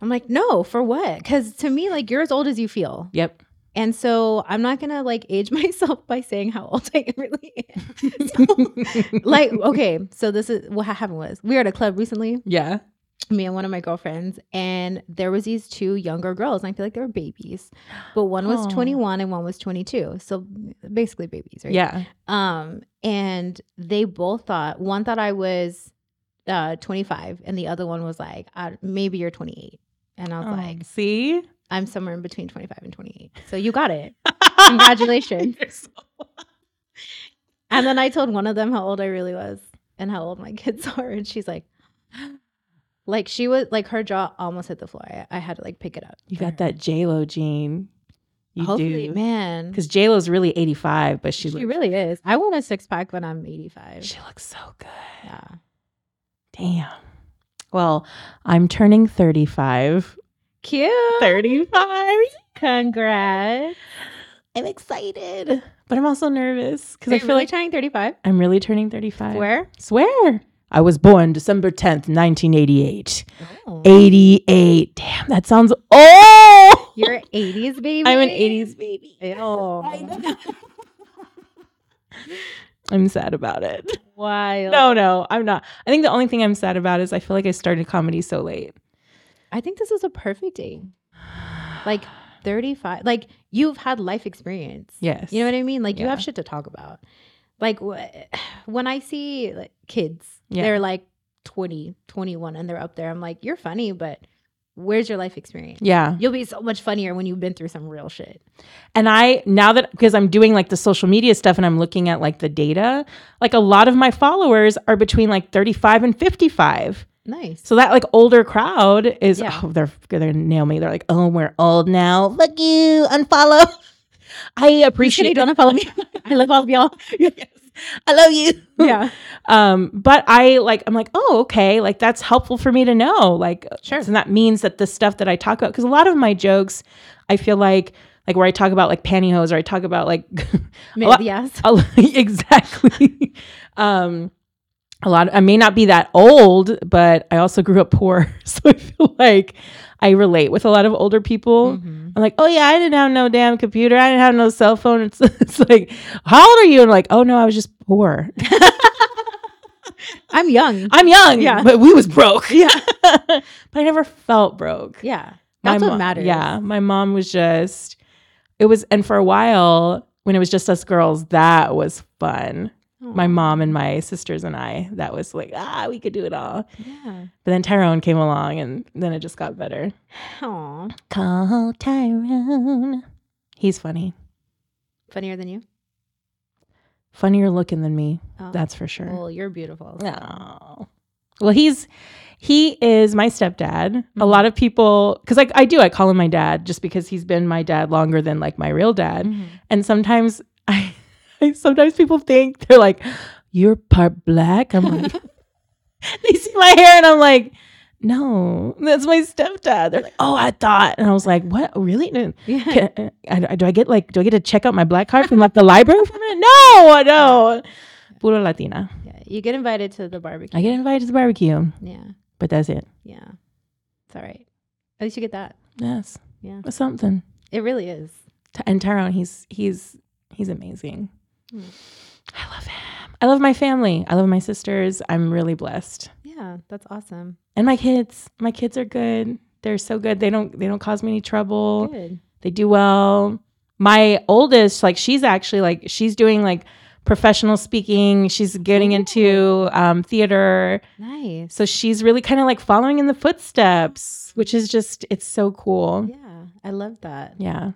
Speaker 4: I'm like, no, for what? Because to me, like, you're as old as you feel.
Speaker 3: Yep.
Speaker 4: And so I'm not to like age myself by saying how old I really am. So, like, okay, so this is what happened was we were at a club recently,
Speaker 3: Yeah.
Speaker 4: me and one of my girlfriends, and there was these two younger girls. And I feel like they were babies, but one was
Speaker 3: Aw.
Speaker 4: 21 and one was 22. So basically babies, right?
Speaker 3: Yeah.
Speaker 4: Um, and they both thought one thought I was uh 25, and the other one was like, uh, maybe you're 28. And I was
Speaker 3: Oh,
Speaker 4: like,
Speaker 3: see.
Speaker 4: I'm somewhere in between 25 and 28. So you got it. Congratulations.
Speaker 3: So-
Speaker 4: And then I told one of them how old I really was and how old my kids are, and she's like, like she was like her jaw almost hit the floor. I, I had to like pick it up.
Speaker 3: You got
Speaker 4: her.
Speaker 3: that J Lo gene. You
Speaker 4: Hopefully,
Speaker 3: do.
Speaker 4: man.
Speaker 3: Because J Lo's really 85, but she,
Speaker 4: She
Speaker 3: looks,
Speaker 4: really is. I want a six pack when I'm 85.
Speaker 3: she looks so good.
Speaker 4: yeah.
Speaker 3: Damn. Well, I'm turning 35.
Speaker 4: Cute.
Speaker 3: 35.
Speaker 4: Congrats.
Speaker 3: I'm excited, but I'm also nervous because I feel
Speaker 4: really
Speaker 3: like
Speaker 4: turning 35?
Speaker 3: I'm really turning 35.
Speaker 4: Where?
Speaker 3: Swear. I was born December 10th, 1988.
Speaker 4: Oh.
Speaker 3: 88. Damn, that sounds old.
Speaker 4: You're an 80s baby.
Speaker 3: I'm an 80s baby.
Speaker 4: Ew.
Speaker 3: I'm sad about it.
Speaker 4: Wild.
Speaker 3: No, no, I'm not. I think the only thing I'm sad about is I feel like I started comedy so late.
Speaker 4: I think this is a perfect age. Like 35. Like you've had life experience.
Speaker 3: Yes.
Speaker 4: You know what I mean? Like you have shit to talk about. Like wh- when I see like kids,
Speaker 3: Yeah.
Speaker 4: they're like 20, 21 and they're up there. I'm like, you're funny, but where's your life experience?
Speaker 3: Yeah.
Speaker 4: You'll be so much funnier when you've been through some real shit.
Speaker 3: And I now that because I'm doing like the social media stuff and I'm looking at like the data, like a lot of my followers are between like 35 and 55.
Speaker 4: Nice.
Speaker 3: So that like older crowd is
Speaker 4: Yeah.
Speaker 3: oh they're gonna nail me. They're like, oh, we're old now. Fuck you, unfollow. I appreciate.
Speaker 4: You don't unfollow me. I love all of y'all.
Speaker 3: yes, I love you.
Speaker 4: yeah.
Speaker 3: Um, but I like I'm like, oh, okay, like that's helpful for me to know. Like,
Speaker 4: Sure.
Speaker 3: and that means that the stuff that I talk about, because a lot of my jokes, I feel like like where I talk about like pantyhose or I talk about like
Speaker 4: yes.
Speaker 3: exactly. um, a lot. of, I may not be that old, but I also grew up poor, so I feel like I relate with a lot of older people.
Speaker 4: Mhm.
Speaker 3: I'm like, oh yeah, I didn't have no damn computer. I didn't have no cell phone. It's, it's like, how old are you? And like, oh no, I was just poor.
Speaker 4: I'm young.
Speaker 3: I'm young,
Speaker 4: Yeah.
Speaker 3: but we was broke.
Speaker 4: Yeah.
Speaker 3: but I never felt broke.
Speaker 4: yeah.
Speaker 3: My
Speaker 4: That's what
Speaker 3: mo-
Speaker 4: matters.
Speaker 3: Yeah, my mom was just. It was, and for a while when it was just us girls, that was fun. My mom and my sisters and I, that was like, ah, we could do it all.
Speaker 4: Yeah.
Speaker 3: But then Tyrone came along, and then it just got better.
Speaker 4: Aw.
Speaker 3: Call Tyrone. He's funny,
Speaker 4: Funnier than you?
Speaker 3: funnier looking than me.
Speaker 4: Oh.
Speaker 3: That's for sure.
Speaker 4: Well, you're beautiful. so-
Speaker 3: Oh. Well, he's he is my stepdad. A
Speaker 4: Mhm.
Speaker 3: lot of people because I, I do I call him my dad just because he's been my dad longer than like my real dad.
Speaker 4: Mhm.
Speaker 3: And sometimes I sometimes people think they're like, You're part black. I'm like they see my hair and I'm like, No, that's my stepdad. They're like, Oh, I thought. And I was like, What really? No.
Speaker 4: Yeah.
Speaker 3: Can, uh, I, do I get like do I get to check out my black card from like the library for a minute? No, I don't. Puro Latina.
Speaker 4: yeah. You get invited to the barbecue.
Speaker 3: I get invited to the barbecue,
Speaker 4: yeah.
Speaker 3: but that's it.
Speaker 4: Yeah. It's all right. At least you get that.
Speaker 3: Yes,
Speaker 4: Yeah.
Speaker 3: it's something.
Speaker 4: It really is.
Speaker 3: And Tyrone, he's he's he's amazing.
Speaker 4: Mm.
Speaker 3: I love him. I love my family. I love my sisters. I'm really blessed,
Speaker 4: Yeah. That's awesome.
Speaker 3: and my kids. My kids are good. They're so good. They don't they don't cause me any trouble.
Speaker 4: Good.
Speaker 3: They do well. My oldest, like she's actually like she's doing like professional speaking. She's getting into um, theater.
Speaker 4: Nice.
Speaker 3: So she's really kind of like following in the footsteps, which is just it's so cool.
Speaker 4: Yeah. I love that.
Speaker 3: Yeah.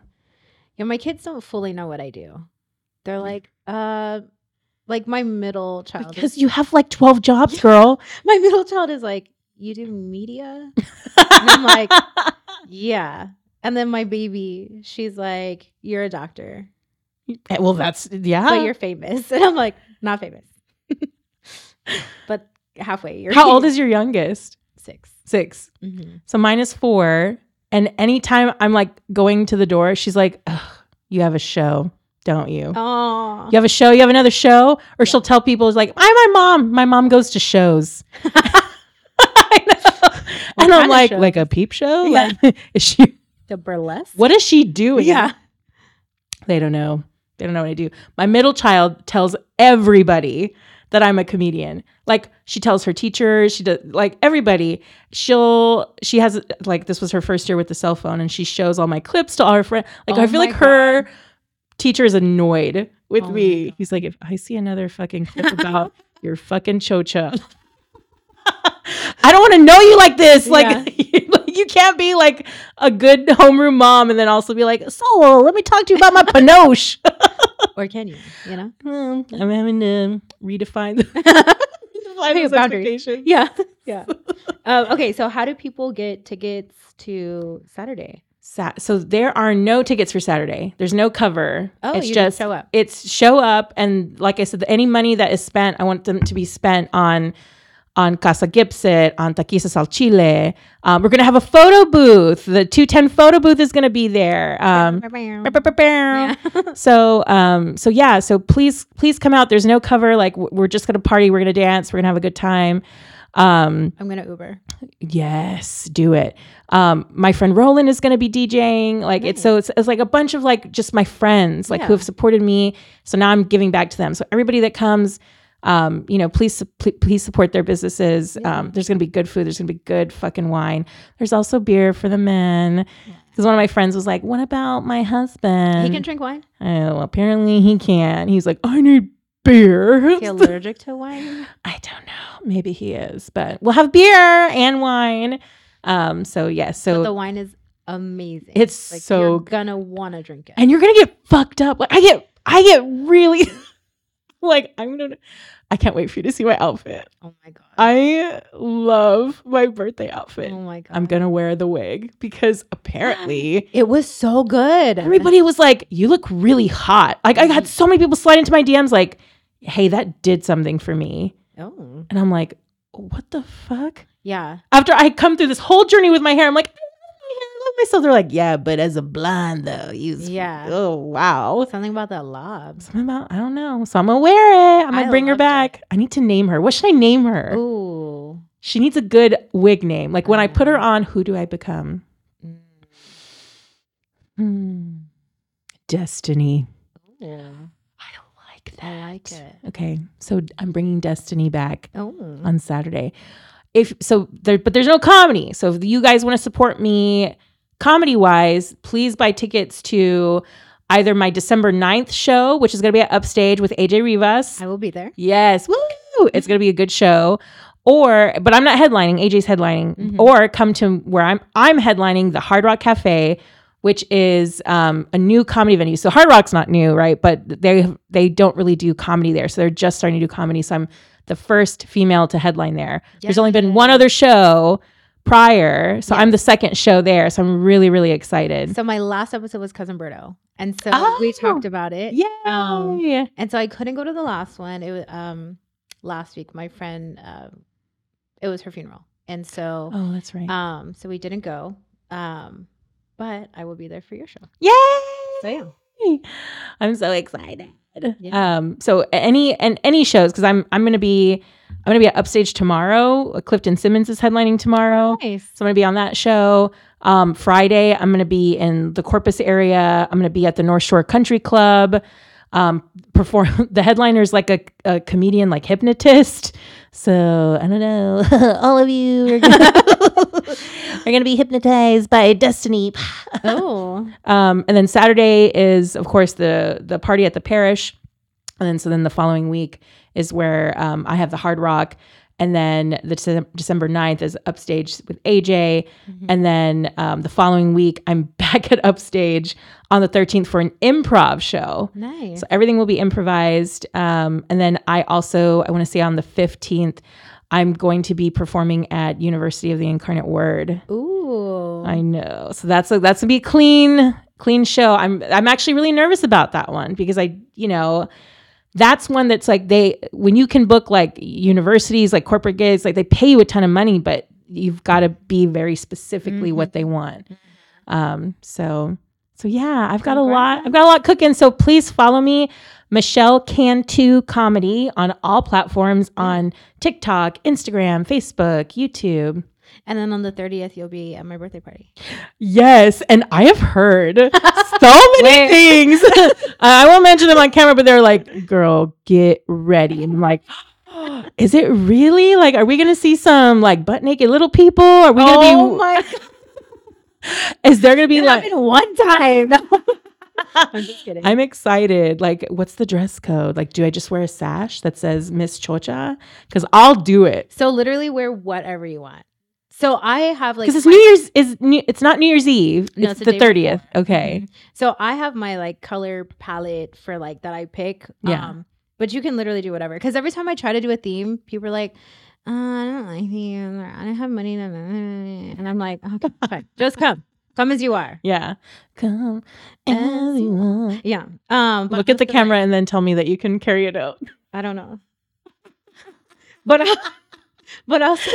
Speaker 4: Yeah. My kids don't fully know what I do. They're like, uh, like my middle child. is-
Speaker 3: Because you have like 12 jobs, girl.
Speaker 4: my middle child is like, you do media? I'm like, yeah. And then my baby, she's like, you're a doctor,
Speaker 3: well, that's yeah.
Speaker 4: but you're famous. And I'm like, not famous. but halfway. You're
Speaker 3: How old is your youngest?
Speaker 4: 6
Speaker 3: 6.
Speaker 4: Mm-hmm.
Speaker 3: So mine is 4, and anytime I'm like going to the door, she's like, Ugh, "You have a show, don't you?
Speaker 4: Oh,
Speaker 3: You have a show, you have another show?" Or she'll tell people it's like, "I'm my mom. My mom goes to shows." I know. And I'm like, like a peep show?
Speaker 4: Yeah.
Speaker 3: Like, is she
Speaker 4: the burlesque.
Speaker 3: what is she doing?
Speaker 4: Yeah.
Speaker 3: They don't know. They don't know what I do. My middle child tells everybody that I'm a comedian. Like she tells her teachers, she does like everybody. She'll she has like this was her first year with the cell phone and she shows all my clips to all her friends. Like
Speaker 4: Oh
Speaker 3: I feel like her teacher is annoyed with
Speaker 4: Oh
Speaker 3: me. He's like, if I see another fucking clip about your fucking chocha. I don't want to know you like this. Like, like, you can't be like a good homeroom mom and then also be like, so let me talk to you about my panoche.
Speaker 4: Or can you? You know?
Speaker 3: Hmm, I'm having to redefine, the, redefine
Speaker 4: boundaries. Yeah. Yeah. um, okay. So, how do people get tickets to Saturday?
Speaker 3: Sa- so there are no tickets for Saturday. There's no cover.
Speaker 4: Oh,
Speaker 3: it's
Speaker 4: you
Speaker 3: just
Speaker 4: show up.
Speaker 3: It's show up, and like I said, any money that is spent, I want them to be spent on on Casa Gipsit, on Taquisas al Chile. Um, we're going to have a photo booth. The 210 photo booth is going to be there. Um,
Speaker 4: Yeah.
Speaker 3: so um so yeah so please please come out there's no cover like we're just gonna party we're gonna dance we're gonna have a good time um
Speaker 4: I'm gonna Uber.
Speaker 3: yes do it um my friend roland is gonna be djing like it's so it's, it's like a bunch of like just my friends like who have supported me so now i'm giving back to them so everybody that comes um, you know, please, pl- please support their businesses. Um, there's gonna be good food. There's gonna be good fucking wine. There's also beer for the men. Because one of my friends was like, "What about my husband?"
Speaker 4: He can drink wine.
Speaker 3: Oh, apparently he can. He's like, I need beer.
Speaker 4: Is he allergic to wine?
Speaker 3: I don't know. Maybe he is, but we'll have beer and wine. Um, so yes,
Speaker 4: But
Speaker 3: so
Speaker 4: the wine is amazing.
Speaker 3: It's
Speaker 4: like
Speaker 3: so
Speaker 4: you're gonna want to drink it.
Speaker 3: and you're gonna get fucked up. Like I get, I get really, like I'm gonna. I can't wait for you to see my outfit.
Speaker 4: oh my god.
Speaker 3: I love my birthday outfit.
Speaker 4: oh my god.
Speaker 3: I'm gonna wear the wig because apparently
Speaker 4: It was so good.
Speaker 3: everybody was like, "You look really hot." Like I
Speaker 4: Mm-hmm.
Speaker 3: had so many people slide into my DMs like, "Hey, that did something for me,"
Speaker 4: Oh
Speaker 3: and I'm like, "What the fuck?"
Speaker 4: Yeah.
Speaker 3: After I come through this whole journey with my hair, I'm like, "I love my hair, I love myself." They're like, "Yeah, but as a blonde though, you
Speaker 4: Yeah.
Speaker 3: oh wow."
Speaker 4: Something about that lob.
Speaker 3: Something about I don't know, so I'm gonna wear it. I'm gonna
Speaker 4: I
Speaker 3: bring her
Speaker 4: loved it.
Speaker 3: back. I need to name her. What should I name her?
Speaker 4: Ooh.
Speaker 3: She needs a good wig name. Like when I put her
Speaker 4: Mm.
Speaker 3: on, who do I become?
Speaker 4: Mm.
Speaker 3: Hmm. Destiny.
Speaker 4: Yeah.
Speaker 3: I like that.
Speaker 4: I like it.
Speaker 3: Okay, so I'm bringing Destiny back
Speaker 4: Oh.
Speaker 3: on Saturday. If so, there, but there's no comedy. So if you guys want to support me comedy wise, please buy tickets to either my December 9th show, which is going to be at Upstage with AJ Rivas.
Speaker 4: I will be there.
Speaker 3: Yes, woo! It's going to be a good show. Or, but I'm not headlining. AJ's headlining.
Speaker 4: Mhm.
Speaker 3: Or come to where I'm. I'm headlining the Hard Rock Cafe, which is um, a new comedy venue. So Hard Rock's not new, right? But they they don't really do comedy there. So they're just starting to do comedy. So I'm the first female to headline there. There's only been one other show prior, so I'm the second show there. So I'm really really excited.
Speaker 4: So my last episode was Cousin Berto. And so we
Speaker 3: Oh.
Speaker 4: talked about it.
Speaker 3: Yeah.
Speaker 4: Um, And so I couldn't go to the last one. It was um last week. My friend uh, it was her funeral. And so
Speaker 3: oh, that's right.
Speaker 4: um so we didn't go. Um but I will be there for your show.
Speaker 3: Yay!
Speaker 4: So yeah.
Speaker 3: I'm so excited.
Speaker 4: Yeah.
Speaker 3: Um, so any and any shows because I'm I'm gonna be I'm gonna be at Upstage tomorrow. Uh, Clifton Simmons is headlining tomorrow,
Speaker 4: Nice.
Speaker 3: so I'm gonna be on that show. Um, Friday I'm gonna be in the Corpus area. I'm gonna be at the North Shore Country Club. Um, perform the headliner's like a, a comedian, like hypnotist. So I don't know. All of you are gonna, are gonna be hypnotized by Destiny.
Speaker 4: Oh.
Speaker 3: Um, and then Saturday is, of course, the the party at the parish, and then so then the following week is where um, I have the Hard Rock, and then the Dece- December 9th is Upstage with AJ, and then um, the following week I'm back at Upstage on the 13th for an improv show.
Speaker 4: Nice.
Speaker 3: So everything will be improvised. Um, and then I also I want to say on the 15th I'm going to be performing at University of the Incarnate Word.
Speaker 4: Ooh.
Speaker 3: I know. So that's a that's gonna be a clean, clean show. I'm I'm actually really nervous about that one because I, you know, that's one that's like they when you can book like universities, like corporate gigs, like they pay you a ton of money, but you've got to be very specifically what they want. Um, so so yeah, I've got a lot. I've got a lot cooking. So please follow me, Michelle Cantu Comedy on all platforms on TikTok, Instagram, Facebook, YouTube.
Speaker 4: And then on the 30th you'll be at my birthday party.
Speaker 3: Yes, and I have heard so many things. I won't mention them on camera, but they're like, "Girl, get ready," and I'm like, "Is it really? Like, are we gonna see some like butt naked little people? Are we gonna
Speaker 4: Oh
Speaker 3: be?
Speaker 4: my
Speaker 3: Is there gonna be
Speaker 4: It
Speaker 3: like?"
Speaker 4: one time. I'm just kidding.
Speaker 3: I'm excited. Like, what's the dress code? Like, do I just wear a sash that says Miss Chocha? Because I'll do it.
Speaker 4: so literally wear whatever you want. So I have like
Speaker 3: Because it's
Speaker 4: my-
Speaker 3: New Year's is new, it's not New Year's Eve.
Speaker 4: No,
Speaker 3: it's
Speaker 4: it's the
Speaker 3: thirtieth. Okay.
Speaker 4: Mhm. So I have my like color palette for like that I pick.
Speaker 3: Yeah.
Speaker 4: Um, but you can literally do whatever. Because every time I try to do a theme, people are like, uh, I don't like themes. or I don't have money. And I'm like, okay, fine. Just come. Come as you are.
Speaker 3: Yeah. Come as you are.
Speaker 4: Yeah. Um,
Speaker 3: Look at the
Speaker 4: also, like,
Speaker 3: camera and then tell me that you can carry it out.
Speaker 4: I don't know. but but also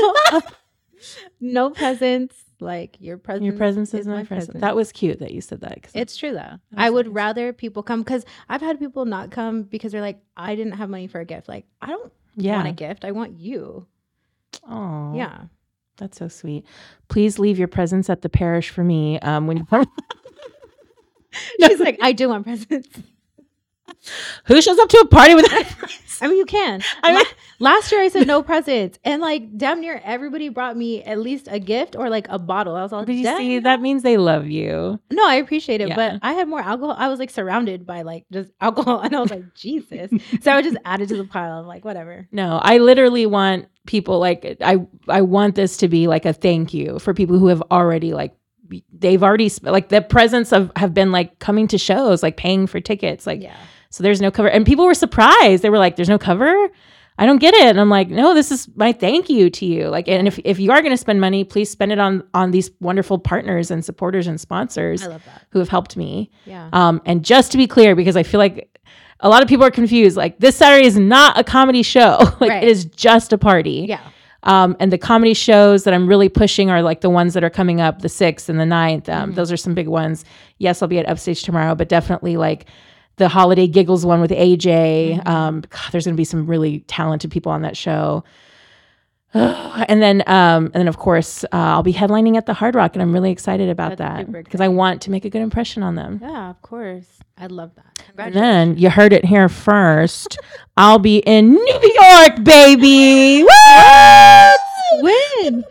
Speaker 4: no presents. Like your presence.
Speaker 3: Your presence is, my presence. That was cute that you said that. 'cause
Speaker 4: It's true though. I would
Speaker 3: nice.
Speaker 4: rather people come because I've had people not come because they're like, I didn't have money for a gift. Like, I don't
Speaker 3: yeah.
Speaker 4: want a gift. I want you.
Speaker 3: Oh,
Speaker 4: Yeah.
Speaker 3: That's so sweet. Please leave your presents at the parish for me. Um, when you come.
Speaker 4: She's like, I do want presents.
Speaker 3: Who shows up to a party without a?
Speaker 4: I mean, you can.
Speaker 3: I mean-
Speaker 4: La- last year I said no presents, and like damn near everybody brought me at least a gift or like a bottle. I was like,
Speaker 3: But you see, that means they love you.
Speaker 4: No, I appreciate it,
Speaker 3: Yeah.
Speaker 4: but I had more alcohol. I was like surrounded by like just alcohol, and I was like, Jesus. so I would just add it to the pile. I'm like, whatever.
Speaker 3: No, I literally want people like I I want this to be like a thank you for people who have already like they've already like the presence of have been like coming to shows, like paying for tickets, like
Speaker 4: yeah,
Speaker 3: so there's no cover and people were surprised. They were like there's no cover? I don't get it. And I'm like, "No, this is my thank you to you." Like and if if you are going to spend money, please spend it on on these wonderful partners and supporters and sponsors
Speaker 4: I love that.
Speaker 3: who have helped me.
Speaker 4: Yeah,
Speaker 3: Um, and just to be clear, because I feel like a lot of people are confused, like this Saturday is not a comedy show. like
Speaker 4: Right.
Speaker 3: it is just a party.
Speaker 4: yeah,
Speaker 3: Um, and the comedy shows that I'm really pushing are like the ones that are coming up the sixth and the ninth. Um,
Speaker 4: Mhm.
Speaker 3: Those are some big ones. Yes, I'll be at Upstage tomorrow, but definitely like the holiday giggles one with AJ.
Speaker 4: Mhm.
Speaker 3: Um, God, there's going to be some really talented people on that show. and then, um, and then of course, uh, I'll be headlining at the Hard Rock, and I'm really excited about
Speaker 4: That's
Speaker 3: that because I want to make a good impression on them.
Speaker 4: yeah. Of course, I love that.
Speaker 3: And then you heard it here first. I'll be in New York, baby. Woo!
Speaker 4: when?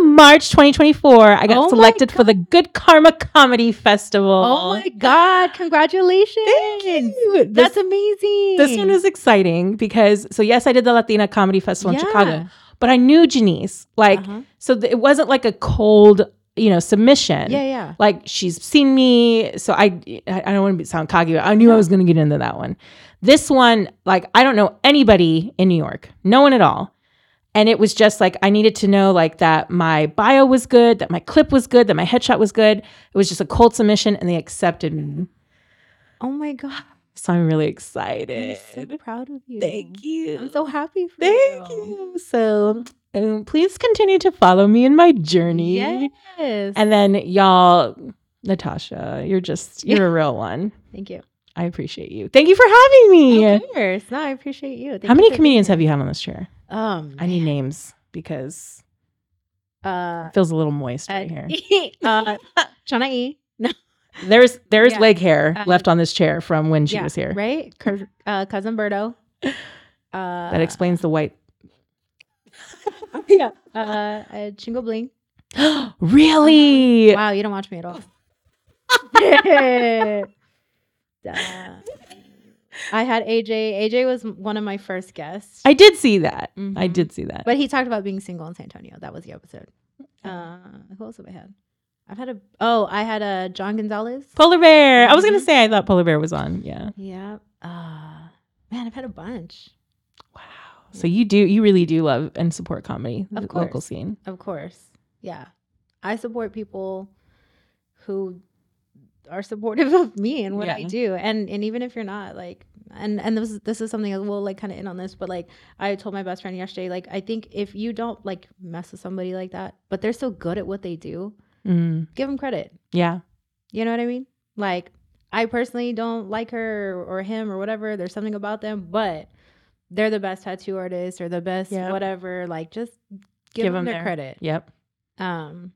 Speaker 3: March 2024. I got
Speaker 4: Oh
Speaker 3: selected for the Good Karma Comedy Festival.
Speaker 4: Oh my God! Congratulations.
Speaker 3: Thank you. This,
Speaker 4: That's amazing.
Speaker 3: this one is exciting because, so yes, I did the Latina Comedy Festival in Chicago, but I knew Janice. Like,
Speaker 4: Uh-huh.
Speaker 3: so th- it wasn't like a cold, you know, submission.
Speaker 4: Yeah, yeah.
Speaker 3: like she's seen me so i i I don't want to sound cocky but i knew i was going to get into that one this one like i don't know anybody in new york no one at all and it was just like i needed to know like that my bio was good that my clip was good that my headshot was good it was just a cold submission and they accepted me
Speaker 4: Oh my God!
Speaker 3: so i'm really
Speaker 4: I'm
Speaker 3: excited
Speaker 4: so proud of you.
Speaker 3: thank you
Speaker 4: I'm so happy for you.
Speaker 3: thank
Speaker 4: you.
Speaker 3: you so um, please continue to follow me in my journey
Speaker 4: Yes.
Speaker 3: and then y'all natasha you're just you're a real one
Speaker 4: thank you.
Speaker 3: I appreciate you. Thank you for having me.
Speaker 4: Of course. No, I appreciate you. Thank
Speaker 3: How many comedians have you had on this chair?
Speaker 4: Um,
Speaker 3: I need names because
Speaker 4: uh,
Speaker 3: it feels a little moist
Speaker 4: uh,
Speaker 3: right here.
Speaker 4: uh, Chana E. No,
Speaker 3: There's there's
Speaker 4: yeah.
Speaker 3: leg hair
Speaker 4: Um,
Speaker 3: left on this chair from when she
Speaker 4: yeah,
Speaker 3: was here.
Speaker 4: right? Uh, cousin Berto. Uh,
Speaker 3: That explains the white.
Speaker 4: yeah. Uh, uh, Chingo Bling.
Speaker 3: really?
Speaker 4: Wow, you don't watch me at all. I had AJ. AJ was one of my first guests.
Speaker 3: I did see that. I
Speaker 4: Mhm.
Speaker 3: did see that.
Speaker 4: But he talked about being single in San Antonio. That was the episode. Uh, who else have I had? I've had a oh, I had a John Gonzalez.
Speaker 3: Polar Bear. I was gonna
Speaker 4: Mhm.
Speaker 3: say I thought Polar Bear was on. Yeah.
Speaker 4: Yeah. Uh, man, I've had a bunch.
Speaker 3: Wow. So you do you really do love and support comedy,
Speaker 4: Of
Speaker 3: the local scene.
Speaker 4: Of course. Yeah. I support people who are supportive of me and what I do. And and even if you're not like and and this is this is something we'll like kind of in on this, but like I told my best friend yesterday, like I think if you don't like mess with somebody like that, but they're so good at what they do,
Speaker 3: Mm,
Speaker 4: give them credit.
Speaker 3: yeah.
Speaker 4: You know what I mean? Like, I personally don't like her or him or whatever. There's something about them, but they're the best tattoo artist or the best
Speaker 3: Yeah.
Speaker 4: whatever. Like, just give,
Speaker 3: Give
Speaker 4: them
Speaker 3: 'em
Speaker 4: their
Speaker 3: their-
Speaker 4: credit.
Speaker 3: Yep.
Speaker 4: Um,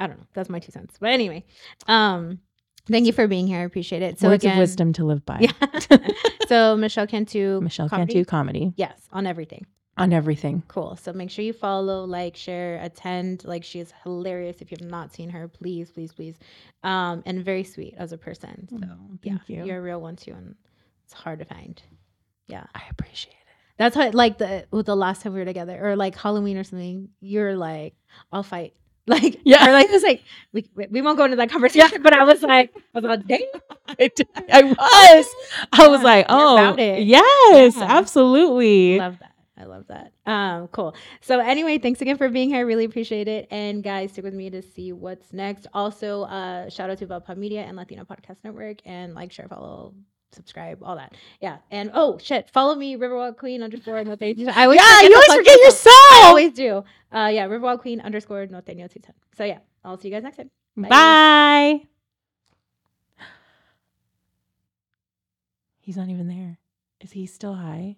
Speaker 4: I don't know. That's my two cents. But anyway, um, thank you for being here. I appreciate it. So
Speaker 3: Words
Speaker 4: again,
Speaker 3: of wisdom to live by.
Speaker 4: Yeah. so Michelle Cantu,
Speaker 3: Michelle
Speaker 4: comedy?
Speaker 3: Cantu comedy
Speaker 4: Yes, on everything.
Speaker 3: on everything.
Speaker 4: Cool. So make sure you follow, like, share, attend. Like she is hilarious. If you have not seen her, please, please, please. Um, and very sweet as a person. So
Speaker 3: Oh,
Speaker 4: yeah,
Speaker 3: thank you.
Speaker 4: you're a real one too, and it's hard to find. Yeah,
Speaker 3: I appreciate it.
Speaker 4: that's how like the with the last time we were together, or like Halloween or something. You're like, I'll fight. Like
Speaker 3: Yeah.
Speaker 4: or like was like we, we won't go into that conversation. But I was like, I was like, dang.
Speaker 3: I, did- I was. I was
Speaker 4: Yeah,
Speaker 3: like, oh, yes,
Speaker 4: Yeah.
Speaker 3: absolutely.
Speaker 4: love that. I love that. Um, cool. So anyway, thanks again for being here. I really appreciate it. And guys, stick with me to see what's next. Also, uh, shout out to Valpa Media and Latino Podcast Network and like, share, follow subscribe, all that. Yeah. And oh shit, follow me, Riverwalk Queen underscore Norteño. I always
Speaker 3: yeah, you always forget yourself.
Speaker 4: I always do. Uh, yeah, Riverwalk Queen underscore Norteño 210. So yeah, I'll see you guys next time. Bye.
Speaker 3: Bye. He's not even there. Is he still high?